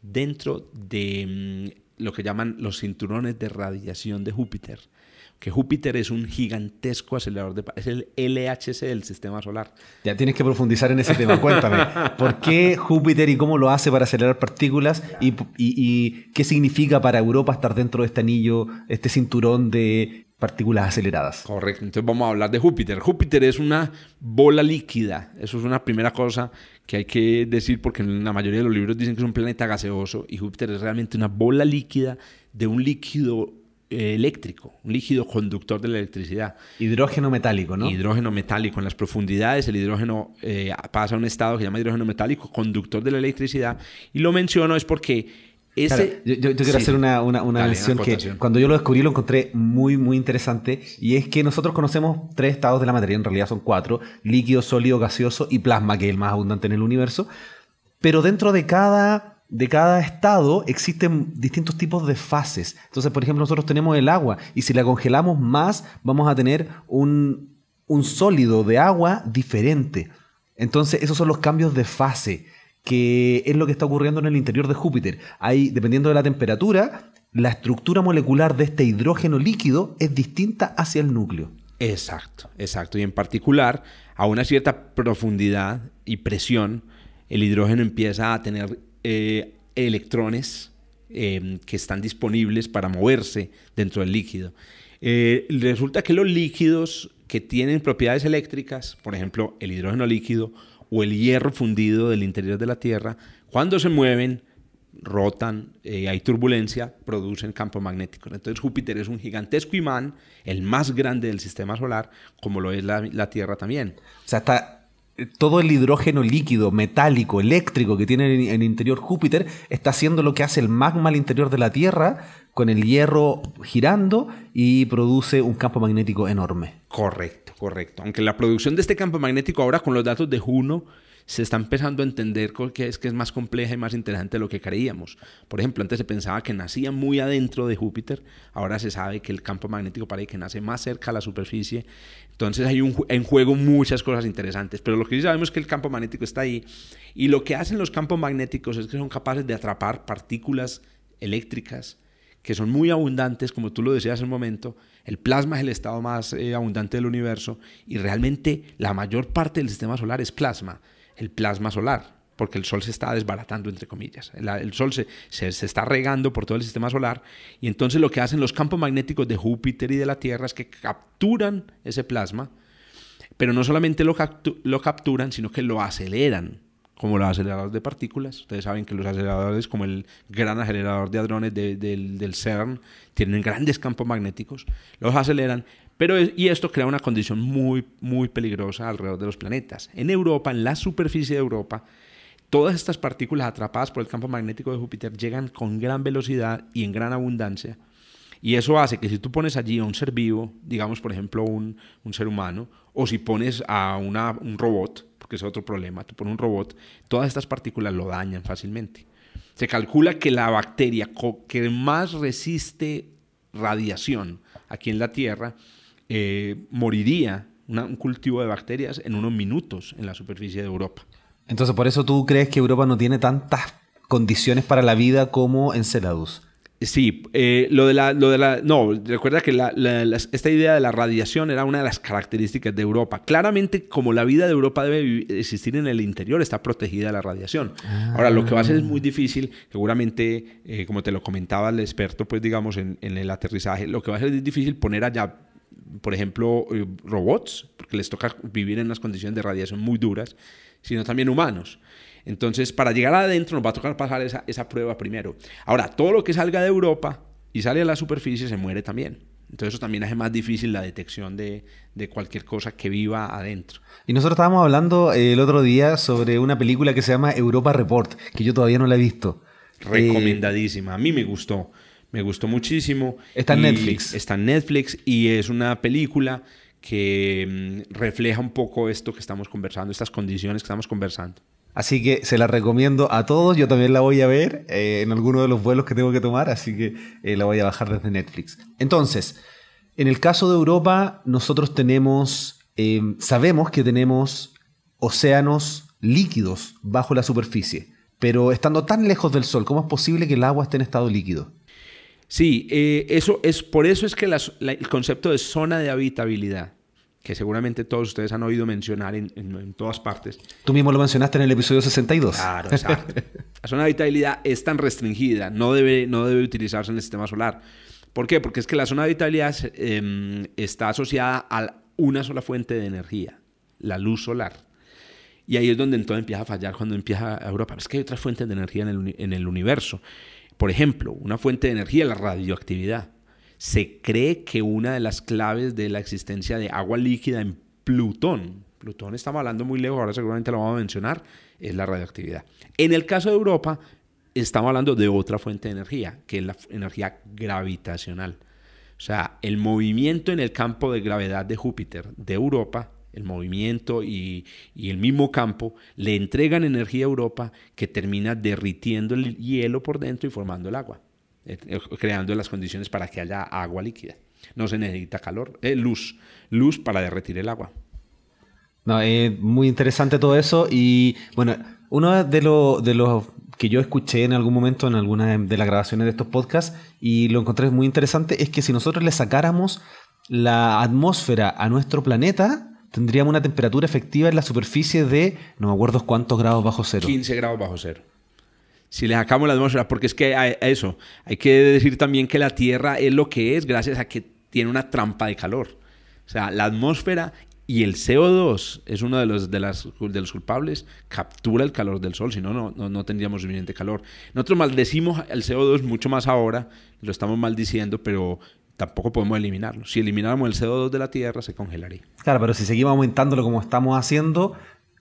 dentro de mm, lo que llaman los cinturones de radiación de Júpiter que Júpiter es un gigantesco acelerador de es el LHC del sistema solar. Ya tienes que profundizar en ese tema. Cuéntame, ¿por qué Júpiter y cómo lo hace para acelerar partículas y, qué significa para Europa estar dentro de este anillo, este cinturón de partículas aceleradas? Correcto, entonces vamos a hablar de Júpiter. Júpiter es una bola líquida, eso es una primera cosa que hay que decir porque en la mayoría de los libros dicen que es un planeta gaseoso y Júpiter es realmente una bola líquida de un líquido eléctrico, un líquido conductor de la electricidad. Hidrógeno metálico, ¿no? Hidrógeno metálico. En las profundidades el hidrógeno eh, pasa a un estado que se llama hidrógeno metálico, conductor de la electricidad. Y lo menciono es porque ese... yo, quiero hacer una, una, mención que cuando yo lo descubrí lo encontré muy, muy interesante y es que nosotros conocemos tres estados de la materia, en realidad son cuatro, líquido, sólido, gaseoso y plasma, que es el más abundante en el universo, pero dentro de cada de cada estado existen distintos tipos de fases. Entonces, por ejemplo, nosotros tenemos el agua y si la congelamos más, vamos a tener un, sólido de agua diferente. Entonces, esos son los cambios de fase, que es lo que está ocurriendo en el interior de Júpiter. Ahí, dependiendo de la temperatura, la estructura molecular de este hidrógeno líquido es distinta hacia el núcleo. Exacto, exacto. Y en particular, a una cierta profundidad y presión, el hidrógeno empieza a tener eh, electrones em, que están disponibles para moverse dentro del líquido. Eh, resulta que los líquidos que tienen propiedades eléctricas, por ejemplo, el hidrógeno líquido o el hierro fundido del interior de la Tierra, cuando se mueven, rotan, eh, hay turbulencia, producen campos magnéticos. Entonces Júpiter es un gigantesco imán, el más grande del sistema solar, como lo es la, la Tierra también. O sea, está todo el hidrógeno líquido, metálico, eléctrico que tiene en el interior Júpiter está haciendo lo que hace el magma al interior de la Tierra con el hierro girando y produce un campo magnético enorme. Correcto, correcto. Aunque la producción de este campo magnético ahora con los datos de Juno se está empezando a entender que es, que es más compleja y más interesante de lo que creíamos. Por ejemplo, antes se pensaba que nacía muy adentro de Júpiter, ahora se sabe que el campo magnético parece que nace más cerca a la superficie. Entonces hay un, en juego muchas cosas interesantes, pero lo que sí sabemos es que el campo magnético está ahí y lo que hacen los campos magnéticos es que son capaces de atrapar partículas eléctricas que son muy abundantes, como tú lo decías hace un momento, el plasma es el estado más eh, abundante del universo y realmente la mayor parte del sistema solar es plasma el plasma solar, porque el Sol se está desbaratando, entre comillas. El, Sol se, se, está regando por todo el sistema solar y entonces lo que hacen los campos magnéticos de Júpiter y de la Tierra es que capturan ese plasma, pero no solamente lo, lo capturan, sino que lo aceleran, como los aceleradores de partículas. Ustedes saben que los aceleradores, como el gran acelerador de hadrones del CERN, tienen grandes campos magnéticos, los aceleran, pero y esto crea una condición muy, muy peligrosa alrededor de los planetas. En Europa, en la superficie de Europa, todas estas partículas atrapadas por el campo magnético de Júpiter llegan con gran velocidad y en gran abundancia. Y eso hace que si tú pones allí a un ser vivo, digamos por ejemplo un, un ser humano, o si pones a un robot, porque es otro problema, tú pones un robot, todas estas partículas lo dañan fácilmente. Se calcula que la bacteria que más resiste radiación aquí en la Tierra eh, moriría un cultivo de bacterias en unos minutos en la superficie de Europa. Entonces, por eso tú crees que Europa no tiene tantas condiciones para la vida como Enceladus. Sí, eh, lo, de la, lo de la... No, recuerda que esta idea de la radiación era una de las características de Europa. Claramente, como la vida de Europa debe existir en el interior, está protegida de la radiación. Ahora, lo que va a ser es muy difícil, seguramente, eh, como te lo comentaba el experto, pues digamos, en, en el aterrizaje, lo que va a ser es difícil poner allá por ejemplo, eh, robots, porque les toca vivir en unas condiciones de radiación muy duras, sino también humanos. Entonces, para llegar adentro nos va a tocar pasar esa, esa prueba primero. Ahora, todo lo que salga de Europa y sale a la superficie se muere también. Entonces eso también hace más difícil la detección de, de, cualquier cosa que viva adentro. Y nosotros estábamos hablando eh, el otro día sobre una película que se llama Europa Report, que yo todavía no la he visto. Recomendadísima, a mí me gustó. Me gustó muchísimo. Está en Netflix. Está en Netflix y es una película que mm, refleja un poco esto que estamos conversando, estas condiciones que estamos conversando. Así que se la recomiendo a todos. Yo también la voy a ver eh, en alguno de los vuelos que tengo que tomar, así que eh, la voy a bajar desde Netflix. Entonces, en el caso de Europa, nosotros tenemos, eh, sabemos que tenemos océanos líquidos bajo la superficie, pero estando tan lejos del Sol, ¿cómo es posible que el agua esté en estado líquido? Sí, eh, eso es, por eso es que el concepto de zona de habitabilidad, que seguramente todos ustedes han oído mencionar en, todas partes. Tú mismo lo mencionaste en el episodio 62. Claro, exacto. la zona de habitabilidad es tan restringida, no debe, no debe utilizarse en el sistema solar. ¿Por qué? Porque es que la zona de habitabilidad em, está asociada a una sola fuente de energía, la luz solar. Y ahí es donde todo empieza a fallar cuando empieza a Europa. Es que hay otras fuentes de energía en el, en el universo. Por ejemplo, una fuente de energía la radioactividad. Se cree que una de las claves de la existencia de agua líquida en Plutón, Plutón estamos hablando muy lejos, ahora seguramente lo vamos a mencionar, es la radioactividad. En el caso de Europa, estamos hablando de otra fuente de energía, que es la energía gravitacional. O sea, el movimiento en el campo de gravedad de Júpiter de Europa el movimiento y, el mismo campo, le entregan energía a Europa que termina derritiendo el hielo por dentro y formando el agua, eh, eh, creando las condiciones para que haya agua líquida. No se necesita calor, eh, luz, luz para derretir el agua. Muy interesante todo eso y bueno, uno de, de los que yo escuché en algún momento en alguna de las grabaciones de estos podcasts y lo encontré muy interesante es que si nosotros le sacáramos la atmósfera a nuestro planeta, tendríamos una temperatura efectiva en la superficie de, no me acuerdo cuántos grados bajo cero. 15 grados bajo cero. Si le sacamos la atmósfera, porque es que eso, hay que decir también que la Tierra es lo que es gracias a que tiene una trampa de calor. O sea, la atmósfera y el CO2 es uno de los, de los culpables, captura el calor del sol, si no, no, no tendríamos suficiente calor. Nosotros maldecimos el CO2 mucho más ahora, lo estamos maldiciendo, pero tampoco podemos eliminarlo. Si elimináramos el CO2 de la Tierra, se congelaría. Claro, pero si seguimos aumentándolo como estamos haciendo,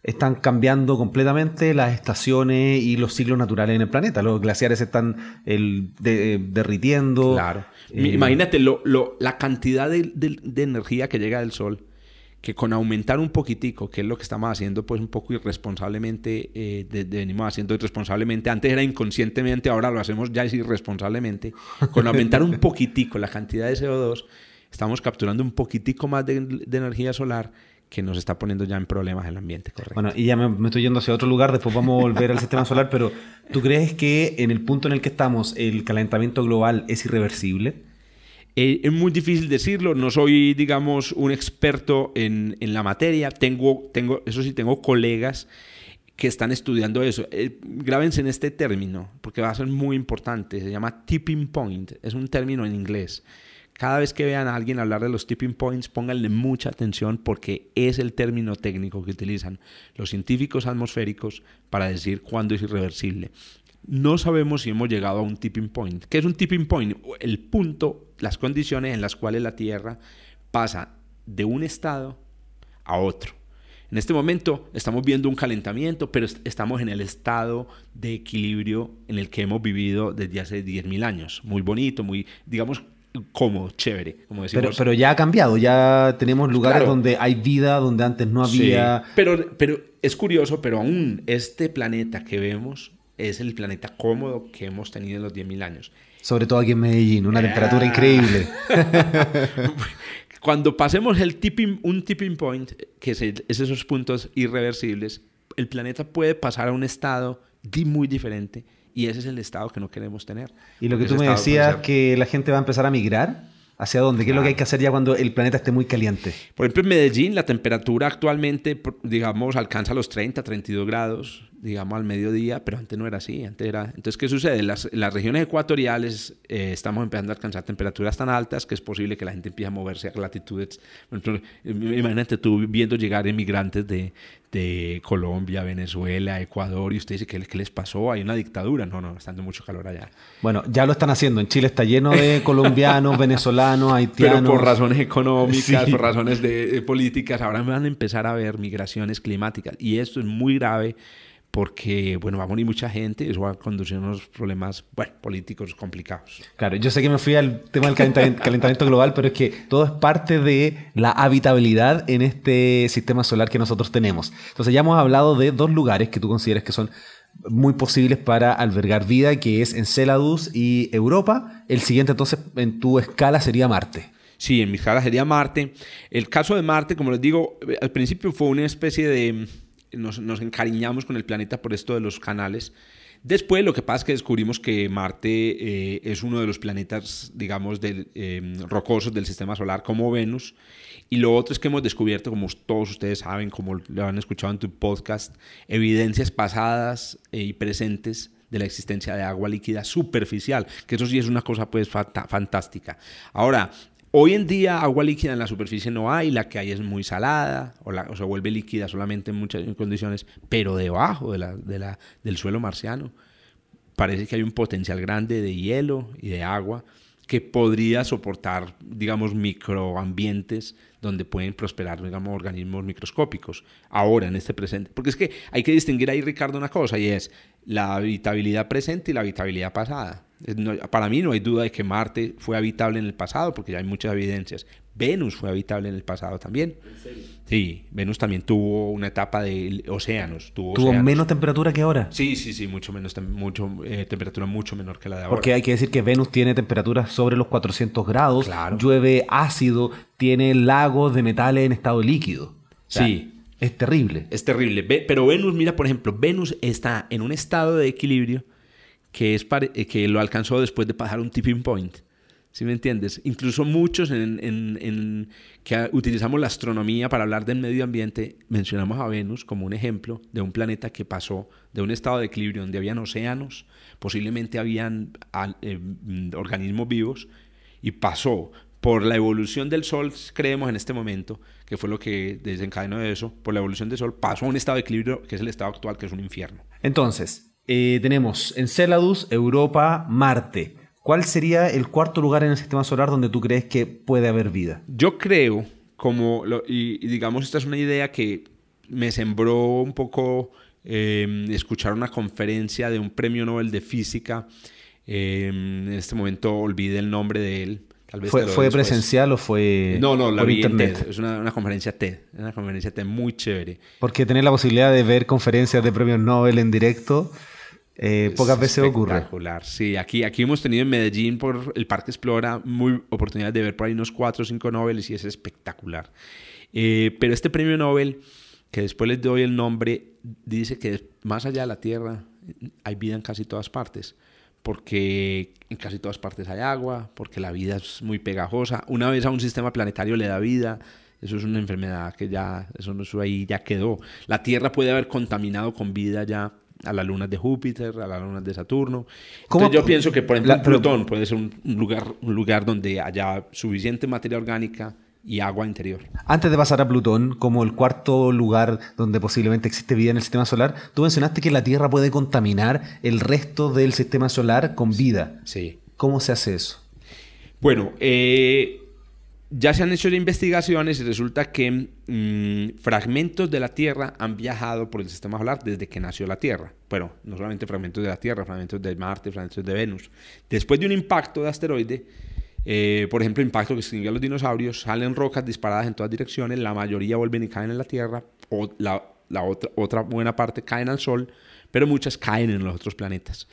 están cambiando completamente las estaciones y los ciclos naturales en el planeta. Los glaciares están el, derritiendo. Claro. Eh, Imagínate lo, la cantidad de, de energía que llega del Sol que con aumentar un poquitico, que es lo que estamos haciendo pues un poco irresponsablemente, eh, venimos haciendo irresponsablemente, antes era inconscientemente, ahora lo hacemos ya irresponsablemente, con aumentar un poquitico la cantidad de CO2, estamos capturando un poquitico más de, energía solar que nos está poniendo ya en problemas el ambiente. Correcto. Bueno, y ya me, me, estoy yendo hacia otro lugar, después vamos a volver al sistema solar, pero ¿tú crees que en el punto en el que estamos el calentamiento global es irreversible? Eh, es muy difícil decirlo, no soy, digamos, un experto en, la materia, tengo, tengo, eso sí, tengo colegas que están estudiando eso. Eh, grábense en este término, porque va a ser muy importante, se llama tipping point, es un término en inglés. Cada vez que vean a alguien hablar de los tipping points, pónganle mucha atención porque es el término técnico que utilizan los científicos atmosféricos para decir cuándo es irreversible no sabemos si hemos llegado a un tipping point. ¿Qué es un tipping point? El punto, las condiciones en las cuales la Tierra pasa de un estado a otro. En este momento estamos viendo un calentamiento, pero estamos en el estado de equilibrio en el que hemos vivido desde hace 10.000 años. Muy bonito, muy, digamos, cómodo, chévere, como decimos. Pero, pero ya ha cambiado, ya tenemos lugares donde hay vida, donde antes no había... pero, pero es curioso, pero aún este planeta que vemos es el planeta cómodo que hemos tenido en los 10.000 años. Sobre todo aquí en Medellín, una temperatura increíble. Cuando pasemos el tipping, un tipping point, que es, esos puntos irreversibles, el planeta puede pasar a un estado muy diferente y ese es el estado que no queremos tener. Y lo que tú me decías, que la gente va a empezar a migrar. ¿Hacia dónde? ¿Qué es lo que hay que hacer ya cuando el planeta esté muy caliente? Por ejemplo, en Medellín la temperatura actualmente, digamos, alcanza los 30, 32 grados digamos, al mediodía, pero antes no era así, antes era... Entonces, ¿qué sucede? Las, las regiones ecuatoriales eh, estamos empezando a alcanzar temperaturas tan altas que es posible que la gente empiece a moverse a latitudes... Imagínate tú viendo llegar inmigrantes de, de Colombia, Venezuela, Ecuador, y usted dice, ¿qué, ¿qué, les pasó? ¿Hay una dictadura? No, no, está dando mucho calor allá. Bueno, ya lo están haciendo. En Chile está lleno de colombianos, venezolanos, haitianos. Pero por razones económicas, por razones de, políticas, ahora van a empezar a haber migraciones climáticas. Y esto es muy grave porque, bueno, va a morir mucha gente y eso va a conducir a unos problemas, bueno, políticos complicados. Claro, yo sé que me fui al tema del calentamiento, global, pero es que todo es parte de la habitabilidad en este sistema solar que nosotros tenemos. Entonces ya hemos hablado de dos lugares que tú consideras que son muy posibles para albergar vida, que es Enceladus y Europa. El siguiente entonces en tu escala sería Marte. Sí, en mi escala sería Marte. El caso de Marte, como les digo, al principio fue una especie de nos, encariñamos con el planeta por esto de los canales Después lo que pasa es que descubrimos que Marte eh, es uno de los planetas, digamos, em, rocosos del sistema solar como Venus. Y lo otro es que hemos descubierto, como todos ustedes saben, como lo han escuchado en tu podcast, evidencias pasadas eh, y presentes de la existencia de agua líquida superficial, que eso sí es una cosa pues fantástica. Ahora, Hoy en día agua líquida en la superficie no hay, la que hay es muy salada o, la, se vuelve líquida solamente en muchas condiciones, pero debajo de la, de la, del suelo marciano parece que hay un potencial grande de hielo y de agua que podría soportar, digamos, microambientes donde pueden prosperar, digamos, organismos microscópicos, ahora, en este presente. Porque es que hay que distinguir ahí, Ricardo, una cosa, y es la habitabilidad presente y la habitabilidad pasada. Para mí no hay duda de que Marte fue habitable en el pasado, porque ya hay muchas evidencias. Venus fue habitable en el pasado también. Sí, Venus también tuvo una etapa de océanos. ¿Tuvo, menos temperatura que ahora? Sí, sí, sí, mucho menos, mucho, eh, temperatura mucho menor que la de ahora. Porque hay que decir que Venus tiene temperaturas sobre los 400 grados, llueve ácido, tiene lagos de metales en estado líquido. sí. Es terrible. Es terrible. Pero Venus, mira, por ejemplo, Venus está en un estado de equilibrio que, es eh, que lo alcanzó después de pasar un tipping point. ¿Sí me entiendes? Incluso muchos en, que utilizamos la astronomía para hablar del medio ambiente, mencionamos a Venus como un ejemplo de un planeta que pasó de un estado de equilibrio donde habían océanos, posiblemente habían eh, mm, organismos vivos, y pasó por la evolución del Sol, creemos en este momento, que fue lo que desencadenó eso, por la evolución del Sol, pasó a un estado de equilibrio que es el estado actual, que es un infierno. Entonces, eh, tenemos Enceladus, Europa, Marte. ¿Cuál sería el cuarto lugar en el sistema solar donde tú crees que puede haber vida? Yo creo, como, y, digamos, esta es una idea que me sembró un poco em, escuchar una conferencia de un premio Nobel de Física. Em, en este momento olvide el nombre de él. Tal vez ¿Fue, ¿Fue presencial o fue no, no, la por internet? Es una, una, conferencia TED, una conferencia TED muy chévere. Porque tener la posibilidad de ver conferencias de premios Nobel en directo eh, pocas veces ocurre. Espectacular, sí. Aquí, aquí hemos tenido en Medellín por el Parque Explora muy oportunidad de ver por ahí unos cuatro o cinco Nobel y es espectacular. Eh, pero este premio Nobel, que después les doy el nombre, dice que más allá de la Tierra hay vida en casi todas partes. Porque en casi todas partes hay agua, porque la vida es muy pegajosa. Una vez a un sistema planetario le da vida, eso es una enfermedad que ya, eso, eso ahí ya quedó. La Tierra puede haber contaminado con vida ya a las lunas de Júpiter, a las lunas de Saturno. Entonces yo pienso que, por ejemplo, Plutón puede ser un, lugar, un lugar donde haya suficiente materia orgánica y agua interior. Antes de pasar a Plutón, como el cuarto lugar donde posiblemente existe vida en el sistema solar, tú mencionaste que la Tierra puede contaminar el resto del sistema solar con vida. Sí. ¿Cómo se hace eso? Bueno, eh, ya se han hecho investigaciones y resulta que mm, fragmentos de la Tierra han viajado por el sistema solar desde que nació la Tierra. Bueno, no solamente fragmentos de la Tierra, fragmentos de Marte, fragmentos de Venus. Después de un impacto de asteroide, eh, por ejemplo, impacto que extinguió a los dinosaurios, salen rocas disparadas en todas direcciones, la mayoría vuelven y caen en la Tierra, o la, otra, otra buena parte caen al Sol, pero muchas caen en los otros planetas.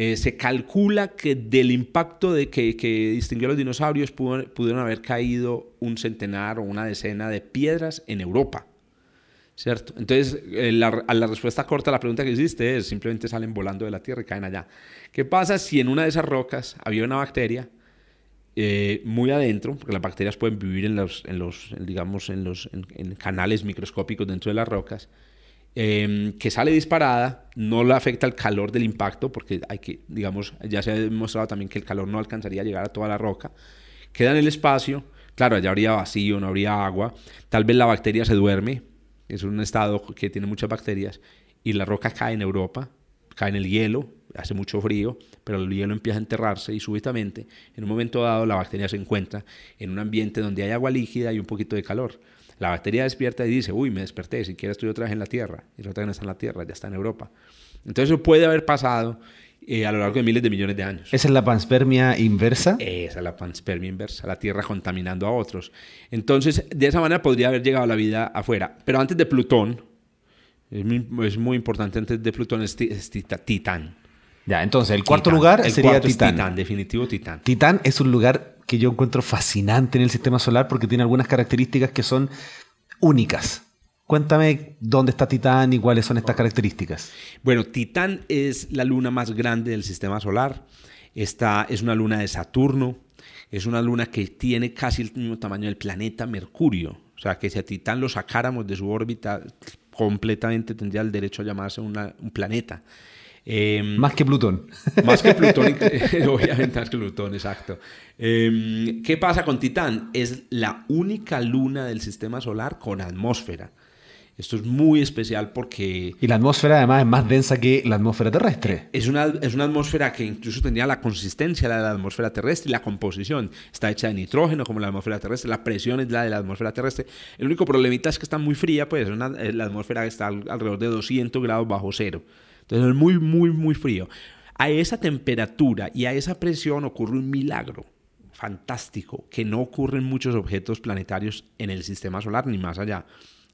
Eh, se calcula que del impacto de que, que distinguió a los dinosaurios pudieron haber caído un centenar o una decena de piedras en Europa. ¿Cierto? Entonces, eh, la, a la respuesta corta a la pregunta que hiciste es, simplemente salen volando de la Tierra y caen allá. ¿Qué pasa si en una de esas rocas había una bacteria eh, muy adentro, porque las bacterias pueden vivir en los, digamos, en los en canales microscópicos dentro de las rocas, Em, que sale disparada, no le afecta el calor del impacto, porque hay que, digamos, ya se ha demostrado también que el calor no alcanzaría a llegar a toda la roca, queda en el espacio, claro, allá habría vacío, no habría agua, tal vez la bacteria se duerme, es un estado que tiene muchas bacterias, y la roca cae en Europa, cae en el hielo, hace mucho frío, pero el hielo empieza a enterrarse y súbitamente, en un momento dado, la bacteria se encuentra en un ambiente donde hay agua líquida y un poquito de calor. La bacteria despierta y dice, uy, me desperté, si quieres estoy otra vez en la Tierra. Y otra vez no está en la Tierra, ya está en Europa. Entonces eso puede haber pasado eh, a lo largo de miles de millones de años. ¿Esa es la panspermia inversa? Esa es la panspermia inversa, la Tierra contaminando a otros. Entonces, de esa manera podría haber llegado la vida afuera. Pero antes de Plutón, es muy, importante, antes de Plutón es, Titán. Ya, entonces el cuarto lugar sería Titán. Titán, definitivo Titán. Titán es un lugar que yo encuentro fascinante en el sistema solar porque tiene algunas características que son únicas. Cuéntame dónde está Titán y cuáles son estas características. Bueno, Titán es la luna más grande del sistema solar. Esta es una luna de Saturno. Es una luna que tiene casi el mismo tamaño del planeta Mercurio. O sea, que si a Titán lo sacáramos de su órbita, completamente tendría el derecho a llamarse un planeta. Em, más que Plutón. Más que Plutón, obviamente más que Plutón, exacto. Em, ¿Qué pasa con Titán? Es la única luna del sistema solar con atmósfera. Esto es muy especial porque... Y la atmósfera además es más densa que la atmósfera terrestre. Es una, es una atmósfera que incluso tenía la consistencia de la atmósfera terrestre y la composición. Está hecha de nitrógeno como la atmósfera terrestre, la presión es la de la atmósfera terrestre. El único problemita es que está muy fría, pues eh, la atmósfera está alrededor de 200 grados bajo cero. Entonces es muy, muy, muy frío. A esa temperatura y a esa presión ocurre un milagro fantástico que no ocurre en muchos objetos planetarios en el sistema solar ni más allá.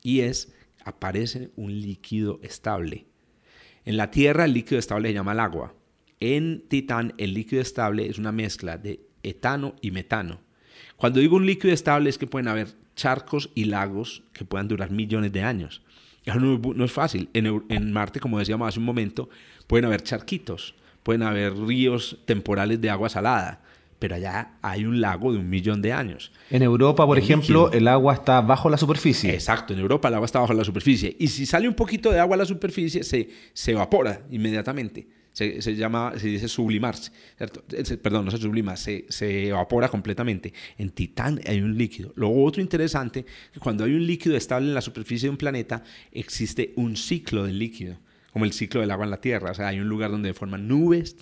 Y es aparece un líquido estable. En la Tierra el líquido estable se llama el agua. En Titán el líquido estable es una mezcla de etano y metano. Cuando digo un líquido estable es que pueden haber charcos y lagos que puedan durar millones de años. No, es fácil. En, en Marte, como decíamos hace un momento, pueden haber charquitos, pueden haber ríos temporales de agua salada, pero allá hay un lago de un millón de años. En Europa, por ejemplo, el agua está bajo la superficie. Exacto, en Europa el agua está bajo la superficie. Y si sale un poquito de agua a la superficie, se, se evapora inmediatamente. Se, se, llama, se dice sublimarse, ¿cierto? Perdón, no se sublima, se, se, evapora completamente. En Titán hay un líquido. Lo otro interesante, cuando hay un líquido estable en la superficie de un planeta, existe un ciclo del líquido, como el ciclo del agua en la Tierra. O sea, hay un lugar donde forman nubes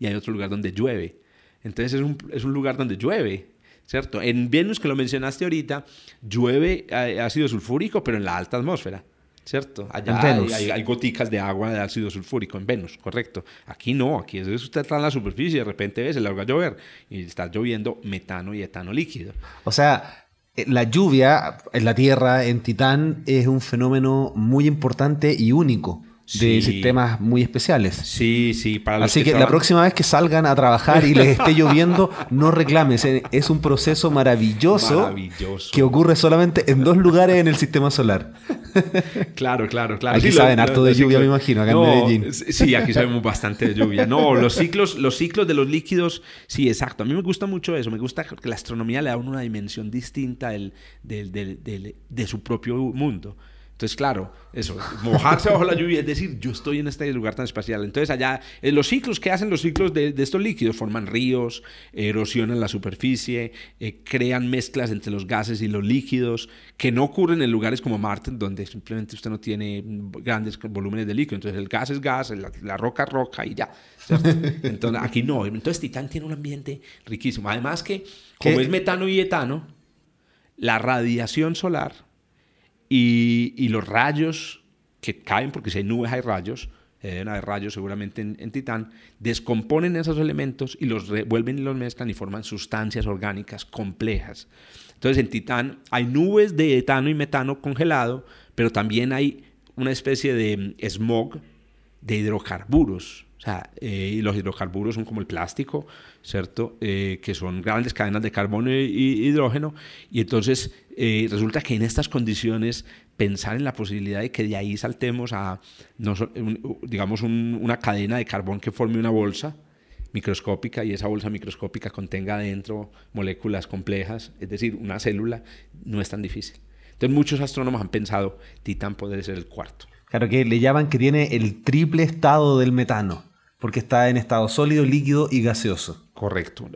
y hay otro lugar donde llueve. Entonces es un, es un lugar donde llueve, ¿cierto? En Venus, que lo mencionaste ahorita, llueve eh, ácido sulfúrico, pero en la alta atmósfera. ¿Cierto? Allá hay, hay, goticas de agua de ácido sulfúrico en Venus, correcto. Aquí no, aquí es usted está en la superficie y de repente ve, se le va a llover y está lloviendo metano y etano líquido. O sea, eh, la lluvia en la Tierra, en Titán, es un fenómeno muy importante y único de sistemas muy especiales. Sí, sí. Para Así que, la próxima vez que salgan a trabajar y les esté lloviendo, no reclames. Eh, es un proceso maravilloso, maravilloso, que ocurre solamente en dos lugares en el sistema solar. claro, claro, claro. Aquí saben harto de lluvia, me imagino, acá en Medellín. Sí, aquí sabemos bastante de lluvia. No, los ciclos, los ciclos de los líquidos, sí, exacto. A mí me gusta mucho eso. Me gusta que la astronomía le da una dimensión distinta de su propio mundo. Entonces, claro, eso, mojarse bajo la lluvia, es decir, yo estoy en este lugar tan espacial. Entonces, allá, eh, los ciclos que hacen los ciclos de, estos líquidos forman ríos, erosionan la superficie, eh, crean mezclas entre los gases y los líquidos, que no ocurren en lugares como Marte, donde simplemente usted no tiene grandes volúmenes de líquido. Entonces, el gas es gas, la, roca es roca y ya. Entonces, aquí no. Entonces, Titán tiene un ambiente riquísimo. Además que, como es metano y etano, la radiación solar y, los rayos que caen, porque si hay nubes hay rayos, eh, deben haber rayos seguramente en, Titán, descomponen esos elementos y los revuelven y los mezclan y forman sustancias orgánicas complejas. Entonces en Titán hay nubes de etano y metano congelado, pero también hay una especie de mm, smog de hidrocarburos. O sea, eh, los hidrocarburos son como el plástico, ¿cierto? Eh, que son grandes cadenas de carbono y hidrógeno. Y entonces eh, resulta que en estas condiciones pensar en la posibilidad de que de ahí saltemos a, digamos, una cadena de carbón que forme una bolsa microscópica y esa bolsa microscópica contenga dentro moléculas complejas, es decir, una célula, no es tan difícil. Entonces muchos astrónomos han pensado, Titán puede ser el cuarto. Claro que le llaman que tiene el triple estado del metano, porque está en estado sólido, líquido y gaseoso. Correcto.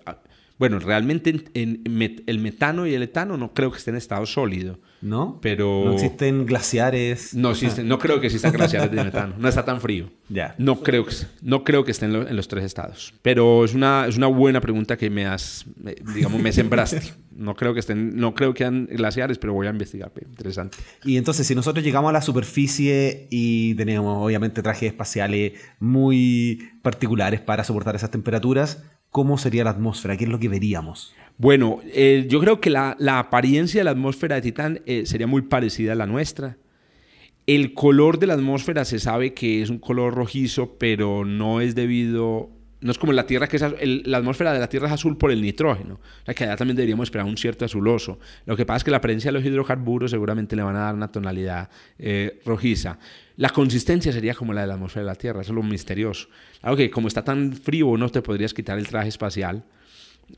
Bueno, realmente en, el metano y el etano no creo que estén en estado sólido. ¿No? Pero... No existen glaciares. No, existen, no creo que existan glaciares de metano. No está tan frío. Ya. No creo que, no creo que estén en los tres estados. Pero es una, es una buena pregunta que me has, digamos, me sembraste. No creo que estén, no creo que sean glaciares, pero voy a investigar. Interesante. Y entonces, si nosotros llegamos a la superficie y tenemos, obviamente, trajes espaciales muy particulares para soportar esas temperaturas, ¿cómo sería la atmósfera? ¿Qué es lo que veríamos? Bueno, eh, yo creo que la, apariencia de la atmósfera de Titán eh, sería muy parecida a la nuestra. El color de la atmósfera se sabe que es un color rojizo, pero no es debido No es como la Tierra, que es, la atmósfera de la Tierra es azul por el nitrógeno. O sea que allá también deberíamos esperar un cierto azuloso. Lo que pasa es que la presencia de los hidrocarburos seguramente le van a dar una tonalidad eh, rojiza. La consistencia sería como la de la atmósfera de la Tierra, eso es lo misterioso. Algo que como está tan frío no te podrías quitar el traje espacial.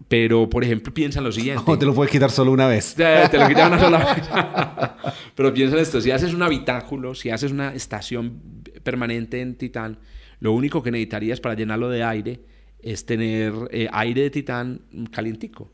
Pero, por ejemplo, piensa en lo siguiente. No, te lo puedes quitar solo una vez. Te, te lo quitas una sola vez. Pero piensa en esto, si haces un habitáculo, si haces una estación permanente en Titán, lo único que necesitarías para llenarlo de aire es tener eh, aire de Titán calientico.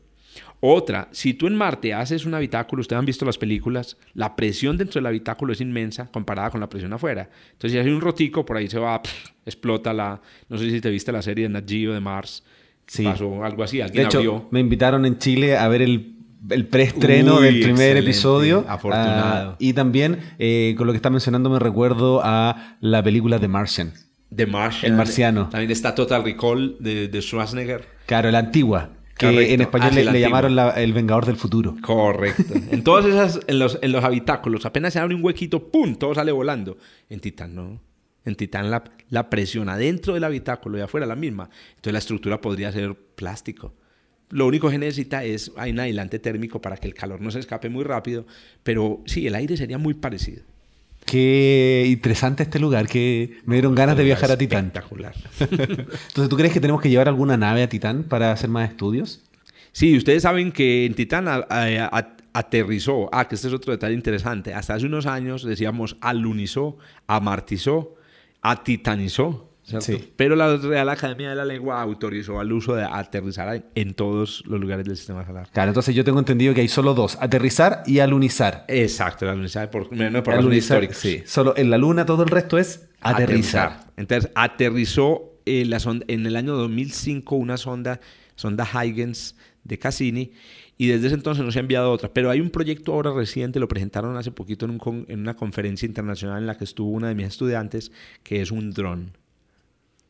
Otra, si tú en Marte haces un habitáculo, ustedes han visto las películas, la presión dentro del habitáculo es inmensa comparada con la presión afuera. Entonces, si hay un rotico, por ahí se va, explota la. No sé si te viste la serie de Nat Geo de Mars. Sí. Pasó algo así, alguien de hecho, Me invitaron en Chile a ver el el preestreno del primer episodio. Afortunado. Ah, y también, eh, con lo que está mencionando, me recuerdo a la película The Martian. The Martian. El marciano. También está Total Recall de, de Schwarzenegger. Claro, la antigua. Que en español le, llamaron el Vengador del Futuro. Correcto. En todas esas, en los, en los habitáculos, apenas se abre un huequito, ¡pum! Todo sale volando. En Titán no. En Titán la, la presión adentro del habitáculo y afuera la misma. Entonces la estructura podría ser plástico. Lo único que necesita es hay un aislante térmico para que el calor no se escape muy rápido, pero sí, el aire sería muy parecido. Qué interesante este lugar, que me dieron ganas de viajar a Titán. Espectacular. Entonces, ¿tú crees que tenemos que llevar alguna nave a Titán para hacer más estudios? Sí, ustedes saben que en Titán aterrizó, ah, que este es otro detalle interesante, hasta hace unos años decíamos alunizó, amartizó, atitanizó. Pero la Real Academia de la Lengua autorizó al uso de aterrizar en todos los lugares del sistema solar. Claro, entonces yo tengo entendido que hay solo dos, aterrizar y alunizar. Exacto, el alunizar por, no, por alunizar, históricos. Sí, solo en la Luna todo el resto es aterrizar. Entonces, aterrizó en, la sonda, en el año 2005 una sonda, sonda Huygens de Cassini, y desde ese entonces no se ha enviado otra. Pero hay un proyecto ahora reciente, lo presentaron hace poquito en, un, en una conferencia internacional en la que estuvo una de mis estudiantes, que es un dron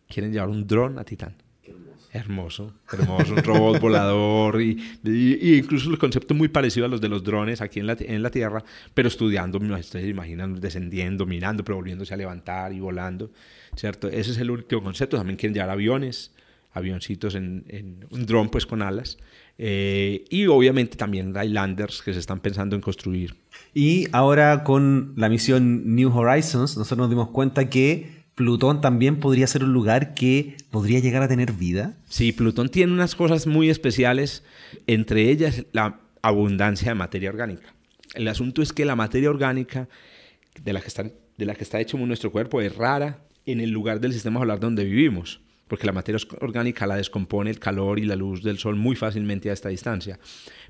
quieren llevar un dron a Titán. Hermoso, hermoso, un robot volador y, incluso el concepto muy parecido a los de los drones aquí en la, en la Tierra, pero estudiando, ustedes se imaginan descendiendo, mirando, pero volviéndose a levantar y volando, ¿cierto? Ese es el último concepto. También quieren llevar aviones, avioncitos en, un dron pues con alas. Eh, y obviamente también hay landers que se están pensando en construir. Y ahora con la misión New Horizons, nosotros nos dimos cuenta que Plutón también podría ser un lugar que podría llegar a tener vida. Sí, Plutón tiene unas cosas muy especiales, entre ellas la abundancia de materia orgánica. El asunto es que la materia orgánica de la que está, de la que está hecho nuestro cuerpo es rara en el lugar del sistema solar donde vivimos, porque la materia orgánica la descompone el calor y la luz del Sol muy fácilmente a esta distancia.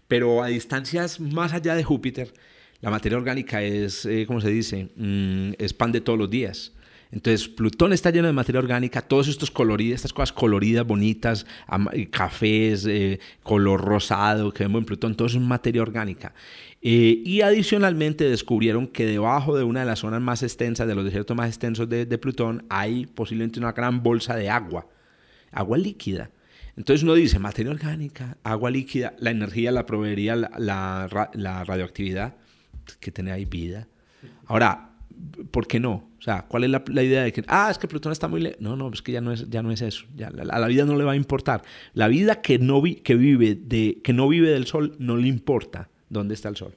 Pero a distancias más allá de Júpiter, la materia orgánica es, eh, ¿cómo se dice? Mm, es pan de todos los días. Entonces, Plutón está lleno de materia orgánica, todos estos coloridos, estas cosas coloridas, bonitas, cafés, eh, color rosado que vemos en Plutón, todo eso es materia orgánica. Eh, y adicionalmente descubrieron que debajo de una de las zonas más extensas, de los desiertos más extensos de, Plutón, hay posiblemente una gran bolsa de agua, agua líquida. Entonces uno dice, materia orgánica, agua líquida, la energía la proveería la, la radioactividad, que tiene ahí vida. Ahora, ¿por qué no? O sea, ¿cuál es la, idea de que, ah, es que Plutón está muy lejos? No, no, es que ya no es, ya no es eso. Ya, a la vida no le va a importar. La vida que no, que, vive de, que no vive del Sol no le importa dónde está el Sol.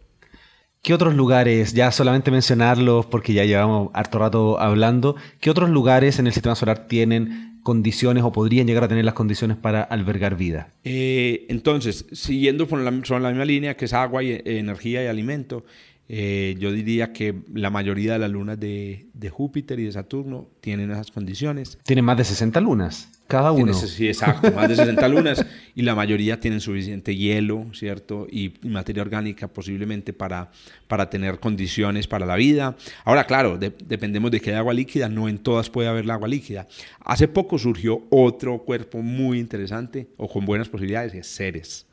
¿Qué otros lugares, ya solamente mencionarlos porque ya llevamos harto rato hablando, qué otros lugares en el sistema solar tienen condiciones o podrían llegar a tener las condiciones para albergar vida? Eh, entonces, siguiendo por la, la misma línea que es agua, y, energía y alimento, eh, yo diría que la mayoría de las lunas de, Júpiter y de Saturno tienen esas condiciones. Tienen más de 60 lunas, cada uno. sí, exacto, más de 60 lunas y la mayoría tienen suficiente hielo, ¿cierto? Y, materia orgánica posiblemente para, para tener condiciones para la vida. Ahora, claro, dependemos de que haya agua líquida, no en todas puede haber la agua líquida. Hace poco surgió otro cuerpo muy interesante o con buenas posibilidades, es Ceres.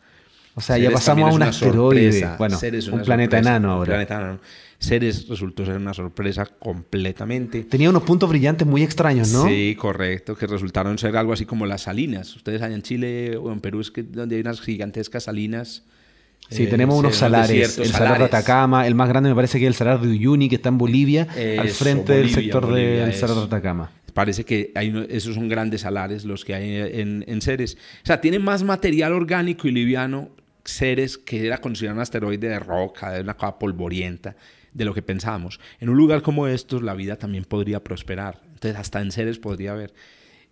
O sea, ya pasamos a un asteroide. Bueno, un planeta enano ahora. Un planeta enano. Ceres resultó ser una sorpresa completamente. Tenía unos puntos brillantes muy extraños, ¿no? Sí, correcto, que resultaron ser algo así como las salinas. Ustedes allá en Chile o en Perú es que donde hay unas gigantescas salinas. Sí, tenemos eh, unos salares. el salar de Atacama, el más grande me parece que es el salar de Uyuni, que está en Bolivia, al frente del sector del salar de Atacama parece que hay esos son grandes salares los que hay en, en Ceres. O sea, tiene más material orgánico y liviano Ceres que era considerado un asteroide de roca, de una cosa polvorienta, de lo que pensábamos. En un lugar como estos la vida también podría prosperar. Entonces hasta en Ceres podría haber.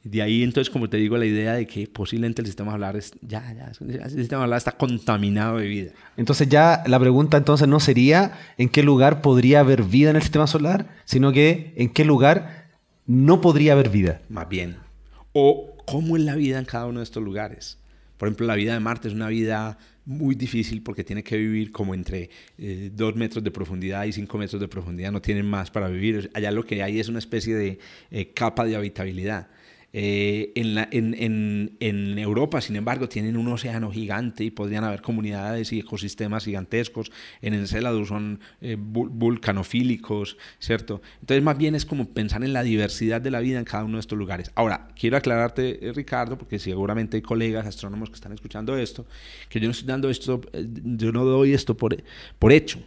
De ahí entonces, como te digo, la idea de que posiblemente el sistema solar es, ya, ya, el sistema solar está contaminado de vida. Entonces ya la pregunta entonces no sería en qué lugar podría haber vida en el sistema solar, sino que en qué lugar no podría haber vida. Más bien. O cómo es la vida en cada uno de estos lugares. Por ejemplo, la vida de Marte es una vida muy difícil porque tiene que vivir como entre eh, dos metros de profundidad y cinco metros de profundidad, no tienen más para vivir. Allá lo que hay es una especie de eh, capa de habitabilidad. Eh, en, la, en, en, en, Europa, sin embargo, tienen un océano gigante y podrían haber comunidades y ecosistemas gigantescos. En Enceladus son eh, vulcanofílicos, ¿cierto? Entonces, más bien es como pensar en la diversidad de la vida en cada uno de estos lugares. Ahora, quiero aclararte, eh, Ricardo, porque seguramente hay colegas astrónomos que están escuchando esto, que yo no estoy dando esto, yo no doy esto por, por hecho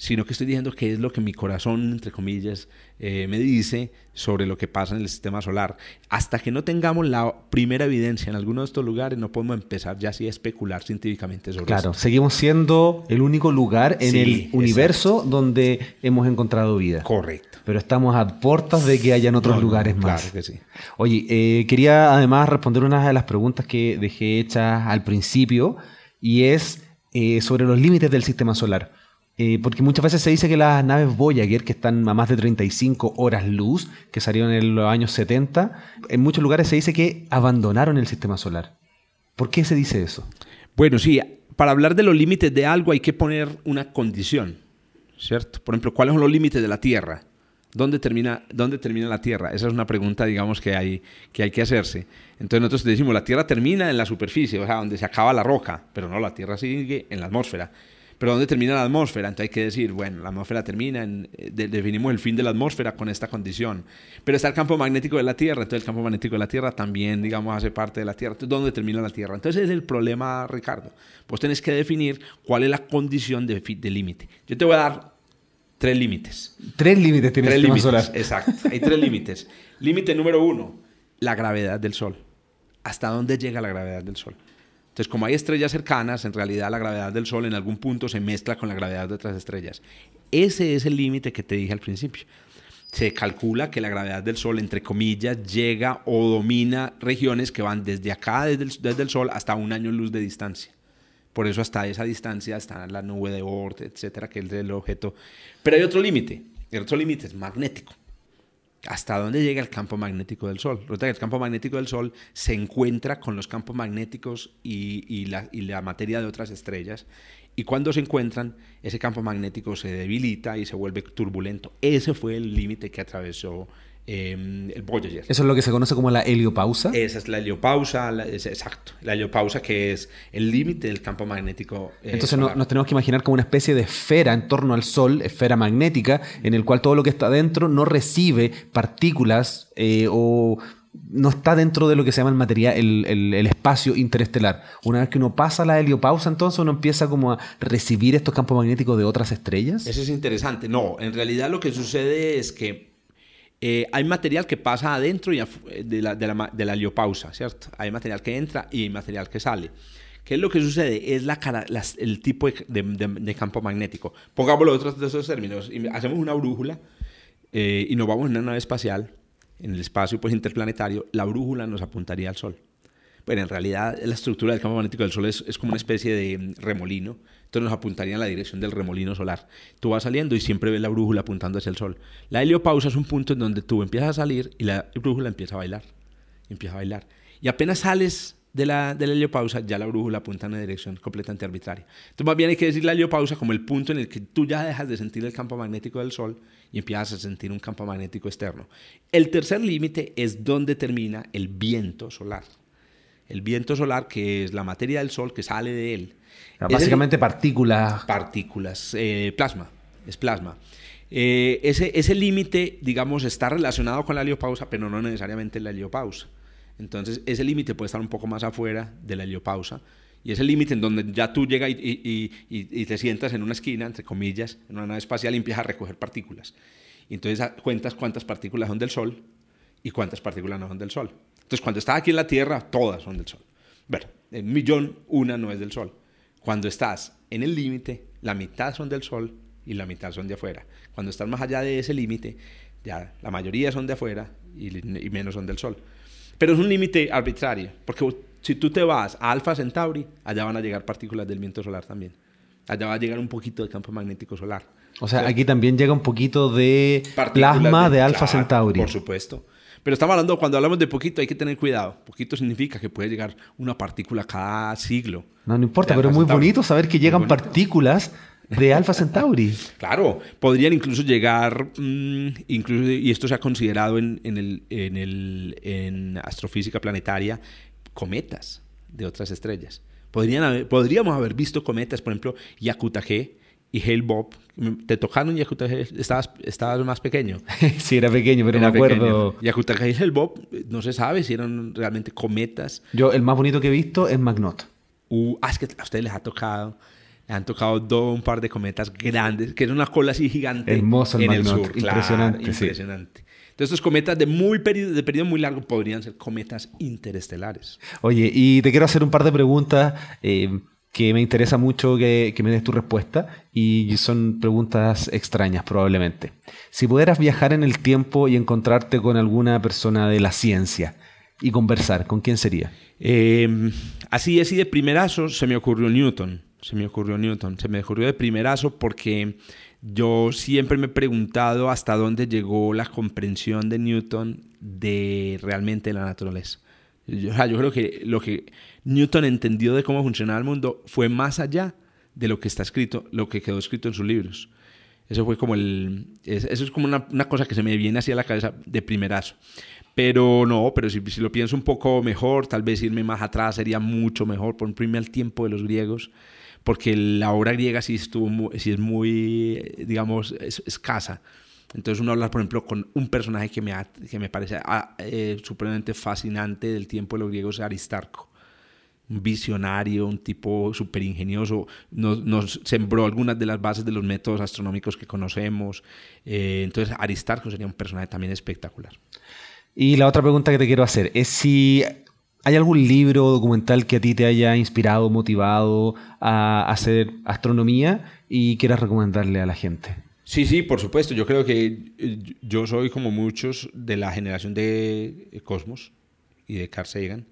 sino que estoy diciendo que es lo que mi corazón, entre comillas, eh, me dice sobre lo que pasa en el sistema solar. Hasta que no tengamos la primera evidencia en alguno de estos lugares, no podemos empezar ya así a especular científicamente sobre Claro, seguimos siendo el único lugar en el universo donde hemos encontrado vida. Correcto. Pero estamos a puertas de que hayan otros lugares más. Claro que sí. Oye, eh, quería además responder una de las preguntas que dejé hechas al principio y es eh, sobre los límites del sistema solar. Eh, porque muchas veces se dice que las naves Voyager, que están a más de 35 horas luz, que salieron en los años 70, en muchos lugares se dice que abandonaron el sistema solar. ¿Por qué se dice eso? Bueno, sí, para hablar de los límites de algo hay que poner una condición, ¿cierto? Por ejemplo, ¿cuáles son los límites de la Tierra? ¿Dónde termina, ¿Dónde termina la Tierra? Esa es una pregunta, digamos, que hay, que hay que hacerse. Entonces nosotros decimos, la Tierra termina en la superficie, o sea, donde se acaba la roca, pero no, la Tierra sigue en la atmósfera. Pero ¿dónde termina la atmósfera? Entonces hay que decir, bueno, la atmósfera termina, en, eh, definimos el fin de la atmósfera con esta condición. Pero está el campo magnético de la Tierra, entonces el campo magnético de la Tierra también, digamos, hace parte de la Tierra. Entonces, ¿dónde termina la Tierra? Entonces es el problema, Ricardo. Pues tenés que definir cuál es la condición de, de límite. Yo te voy a dar tres límites. Tres límites tiene el límites, solar. Exacto, hay tres límites. Límite número uno, la gravedad del Sol. ¿Hasta dónde llega la gravedad del Sol? Entonces, como hay estrellas cercanas, en realidad la gravedad del Sol en algún punto se mezcla con la gravedad de otras estrellas. Ese es el límite que te dije al principio. Se calcula que la gravedad del Sol, entre comillas, llega o domina regiones que van desde acá, desde el, Sol, hasta un año luz de distancia. Por eso hasta esa distancia está la nube de Oort, etcétera, que es el objeto. Pero hay otro límite. El otro límite es magnético hasta dónde llega el campo magnético del Sol. Resulta que el campo magnético del Sol se encuentra con los campos magnéticos y, y, la, materia de otras estrellas. Y cuando se encuentran, ese campo magnético se debilita y se vuelve turbulento. Ese fue el límite que atravesó Em, el Voyager. Eso es lo que se conoce como la heliopausa. Esa es la heliopausa, exacto. La heliopausa que es el límite del campo magnético. Eh, Entonces nos tenemos que imaginar como una especie de esfera en torno al Sol, esfera magnética, en el cual todo lo que está dentro no recibe partículas eh, o no está dentro de lo que se llama el material, el, el, espacio interestelar. Una vez que uno pasa la heliopausa, entonces uno empieza como a recibir estos campos magnéticos de otras estrellas. Eso es interesante. No, en realidad lo que sucede es que eh, hay material que pasa adentro y de, la, de, la, de la heliopausa, ¿cierto? Hay material que entra y hay material que sale. ¿Qué es lo que sucede? Es la, el tipo de, campo magnético. Pongámoslo otros de esos términos. Hacemos una brújula eh, y nos vamos en una nave espacial, en el espacio pues, interplanetario. La brújula nos apuntaría al Sol. Bueno, en realidad la estructura del campo magnético del Sol es, es como una especie de remolino entonces nos apuntaría en la dirección del remolino solar. Tú vas saliendo y siempre ves la brújula apuntando hacia el sol. La heliopausa es un punto en donde tú empiezas a salir y la brújula empieza a bailar. Empieza a bailar. Y apenas sales de la, de la heliopausa, ya la brújula apunta en una dirección completamente arbitraria. Entonces, más bien hay que decir la heliopausa como el punto en el que tú ya dejas de sentir el campo magnético del Sol y empiezas a sentir un campo magnético externo. El tercer límite es donde termina el viento solar. El viento solar, que es la materia del Sol que sale de él Básicamente partículas. Partículas, eh, plasma, es plasma. Eh, ese, ese límite, digamos, está relacionado con la heliopausa, pero no necesariamente la heliopausa. Entonces, ese límite puede estar un poco más afuera de la heliopausa. Y ese límite en donde ya tú llegas y, y, te sientas en una esquina, entre comillas, en una nave espacial y empiezas a recoger partículas. Y entonces cuentas cuántas partículas son del Sol y cuántas partículas no son del Sol. Entonces, cuando estás aquí en la Tierra, todas son del Sol. Bueno, en millón, una no es del Sol. Cuando estás en el límite, la mitad son del Sol y la mitad son de afuera. Cuando estás más allá de ese límite, ya la mayoría son de afuera y, y menos son del Sol. Pero es un límite arbitrario, porque si tú te vas a Alfa Centauri, allá van a llegar partículas del viento solar también. Allá va a llegar un poquito de campo magnético solar. O sea, aquí también llega un poquito de plasma de, Alfa Centauri. Por supuesto. Pero estamos hablando, cuando hablamos de poquito, hay que tener cuidado. Poquito significa que puede llegar una partícula cada siglo. No, no importa, pero es muy bonito saber que llegan partículas de Alfa Centauri. claro, podrían incluso llegar, mm, incluso, y esto se ha considerado en, el, en, el, en astrofísica planetaria, cometas de otras estrellas. Podrían podríamos haber visto cometas, por ejemplo, Yakuta G y Hale Bob. ¿Te tocaron Yakuta G? ¿Estabas, estabas más pequeño? sí, era pequeño, pero me acuerdo. Yakuta G y Hale Bob, no se sabe si eran realmente cometas. Yo, el más bonito que he visto es Magnot. Uh, ah, es que a ustedes les ha tocado han tocado dos, un par de cometas grandes, que es una cola así gigante Hermoso el en el sur. Impresionante. impresionante. Entonces, estos cometas de, muy periodo, de periodo muy largo podrían ser cometas interestelares. Oye, y te quiero hacer un par de preguntas eh, que me interesa mucho que, me des tu respuesta y son preguntas extrañas probablemente. Si pudieras viajar en el tiempo y encontrarte con alguna persona de la ciencia y conversar, ¿con quién sería? Eh, así, así de primerazo se me ocurrió Newton se me ocurrió Newton. Se me ocurrió de primerazo porque yo siempre me he preguntado hasta dónde llegó la comprensión de Newton de realmente la naturaleza. Yo creo que lo que Newton entendió de cómo funcionaba el mundo fue más allá de lo que está escrito, lo que quedó escrito en sus libros. Eso fue como el, eso es como una, una cosa que se me viene así a la cabeza de primerazo. Pero no, pero si, si, lo pienso un poco mejor, tal vez irme más atrás sería mucho mejor, por ponerme al tiempo de los griegos porque la obra griega sí, estuvo sí es muy, digamos, escasa. Entonces uno habla, por ejemplo, con un personaje que me, que me parece ah, eh, supremamente fascinante del tiempo de los griegos, Aristarco. Un visionario, un tipo súper ingenioso, nos, nos, sembró algunas de las bases de los métodos astronómicos que conocemos. Eh, entonces Aristarco sería un personaje también espectacular. Y la otra pregunta que te quiero hacer es si ¿Hay algún libro o documental que a ti te haya inspirado, motivado a hacer astronomía y quieras recomendarle a la gente? Sí, sí, por supuesto. Yo creo que eh, yo soy como muchos de la generación de Cosmos y de Carl Sagan.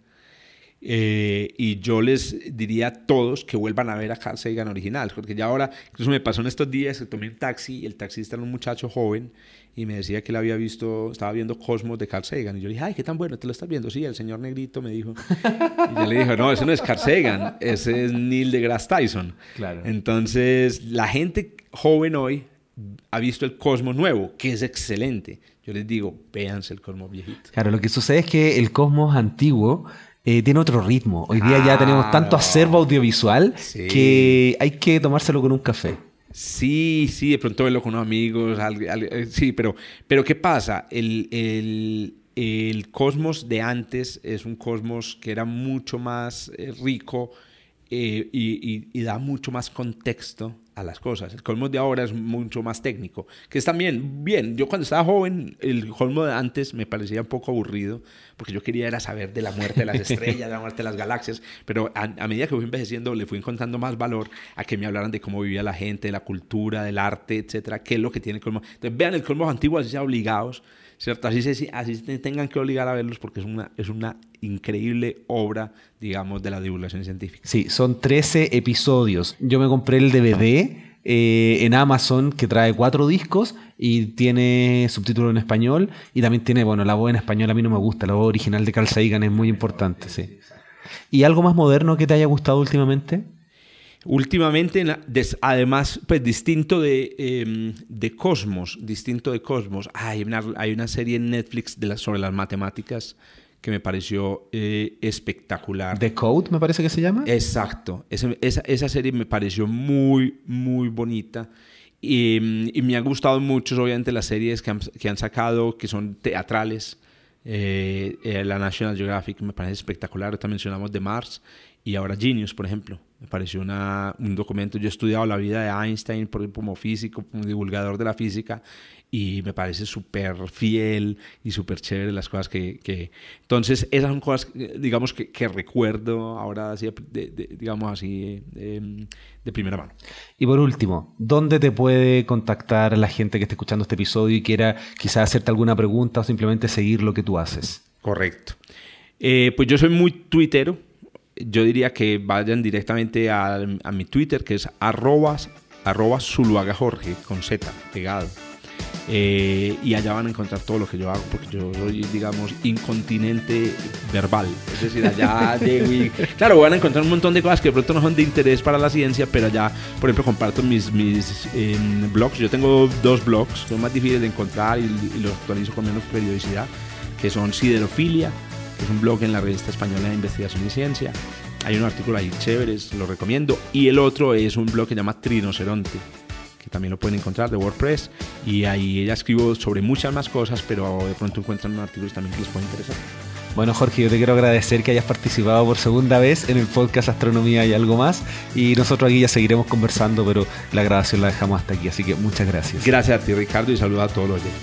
Eh, y yo les diría a todos que vuelvan a ver a Carl Sagan original, porque ya ahora, incluso me pasó en estos días que tomé un taxi y el taxista era un muchacho joven y me decía que él había visto, estaba viendo Cosmos de Carl Sagan. Y yo le dije, ay, qué tan bueno, ¿te lo estás viendo? Sí, el señor negrito me dijo. Y yo le dije, no, ese no es Carl Sagan, ese es Neil deGrasse Tyson. Claro. Entonces, la gente joven hoy ha visto el Cosmos nuevo, que es excelente. Yo les digo, véanse el Cosmos viejito. Claro, lo que sucede es que el Cosmos antiguo eh, tiene otro ritmo. Hoy día ya tenemos tanto acervo audiovisual que hay que tomárselo con un café. Sí, sí, de pronto verlo con unos amigos, eh, sí, pero, pero ¿qué pasa? El, el, el, cosmos de antes es un cosmos que era mucho más eh, y, y, y, da mucho más contexto a las cosas. El colmo de ahora es mucho más técnico, que es también bien. Yo cuando estaba joven, el colmo de antes me parecía un poco aburrido, porque yo quería era saber de la muerte de las estrellas, de la muerte de las galaxias, pero a, medida que fui envejeciendo le fui encontrando más valor a que me hablaran de cómo vivía la gente, de la cultura, del arte, etcétera, qué es lo que tiene el colmo. Entonces vean el colmo antiguo, así sea obligados, ¿cierto? Así, se, así tengan que obligar a verlos porque es una, es una increíble obra, digamos, de la divulgación científica. Sí, son 13 episodios. Yo me compré el DVD eh, en Amazon que trae cuatro discos y tiene subtítulo en español y también tiene, bueno, la voz en español a mí no me gusta, la voz original de Carl Sagan es muy importante, sí. ¿Y algo más moderno que te haya gustado últimamente? Últimamente, además, pues distinto de, em, de Cosmos, distinto de Cosmos, hay una, hay una serie en Netflix de sobre las matemáticas que me pareció eh, espectacular. The Code, me parece que se llama. Exacto. Esa, esa, serie me pareció muy, muy bonita. Y, y, me han gustado mucho, obviamente, las series que han, que han sacado, que son teatrales. Eh, eh, la National Geographic me parece espectacular. Ahorita mencionamos The Mars. y ahora Genius, por ejemplo. Me pareció una, un documento, yo he estudiado la vida de Einstein como físico, como divulgador de la física, y me parece súper fiel y súper chévere las cosas que, que, Entonces, esas son cosas, digamos, que, que recuerdo ahora, así, de, digamos así, de, de, primera mano. Y por último, ¿dónde te puede contactar la gente que esté escuchando este episodio y quiera quizás hacerte alguna pregunta o simplemente seguir lo que tú haces? Correcto. Eh, pues yo soy muy tuitero, yo diría que vayan directamente a, mi Twitter, que es arrobas, arroba Jorge, con Z, pegado. Eh, y allá van a encontrar todo lo que yo hago, porque yo soy, digamos, incontinente verbal. Es decir, allá llego y... Claro, van a encontrar un montón de cosas que de pronto no son de interés para la ciencia, pero allá, por ejemplo, comparto mis, mis em, blogs. Yo tengo dos blogs, son más difíciles de encontrar y, y los actualizo con menos periodicidad, que son Siderofilia, es un blog en la revista española de investigación y ciencia. Hay un artículo ahí chévere, lo recomiendo. Y el otro es un blog que se llama Trinoceronte, que también lo pueden encontrar de WordPress. Y ahí ella escribo sobre muchas más cosas, pero de pronto encuentran artículos también que les puede interesar. Bueno, Jorge, yo te quiero agradecer que hayas participado por segunda vez en el podcast Astronomía y algo más. Y nosotros aquí ya seguiremos conversando, pero la grabación la dejamos hasta aquí. Así que muchas gracias. Gracias a ti, Ricardo, y saludos a todos los oyentes.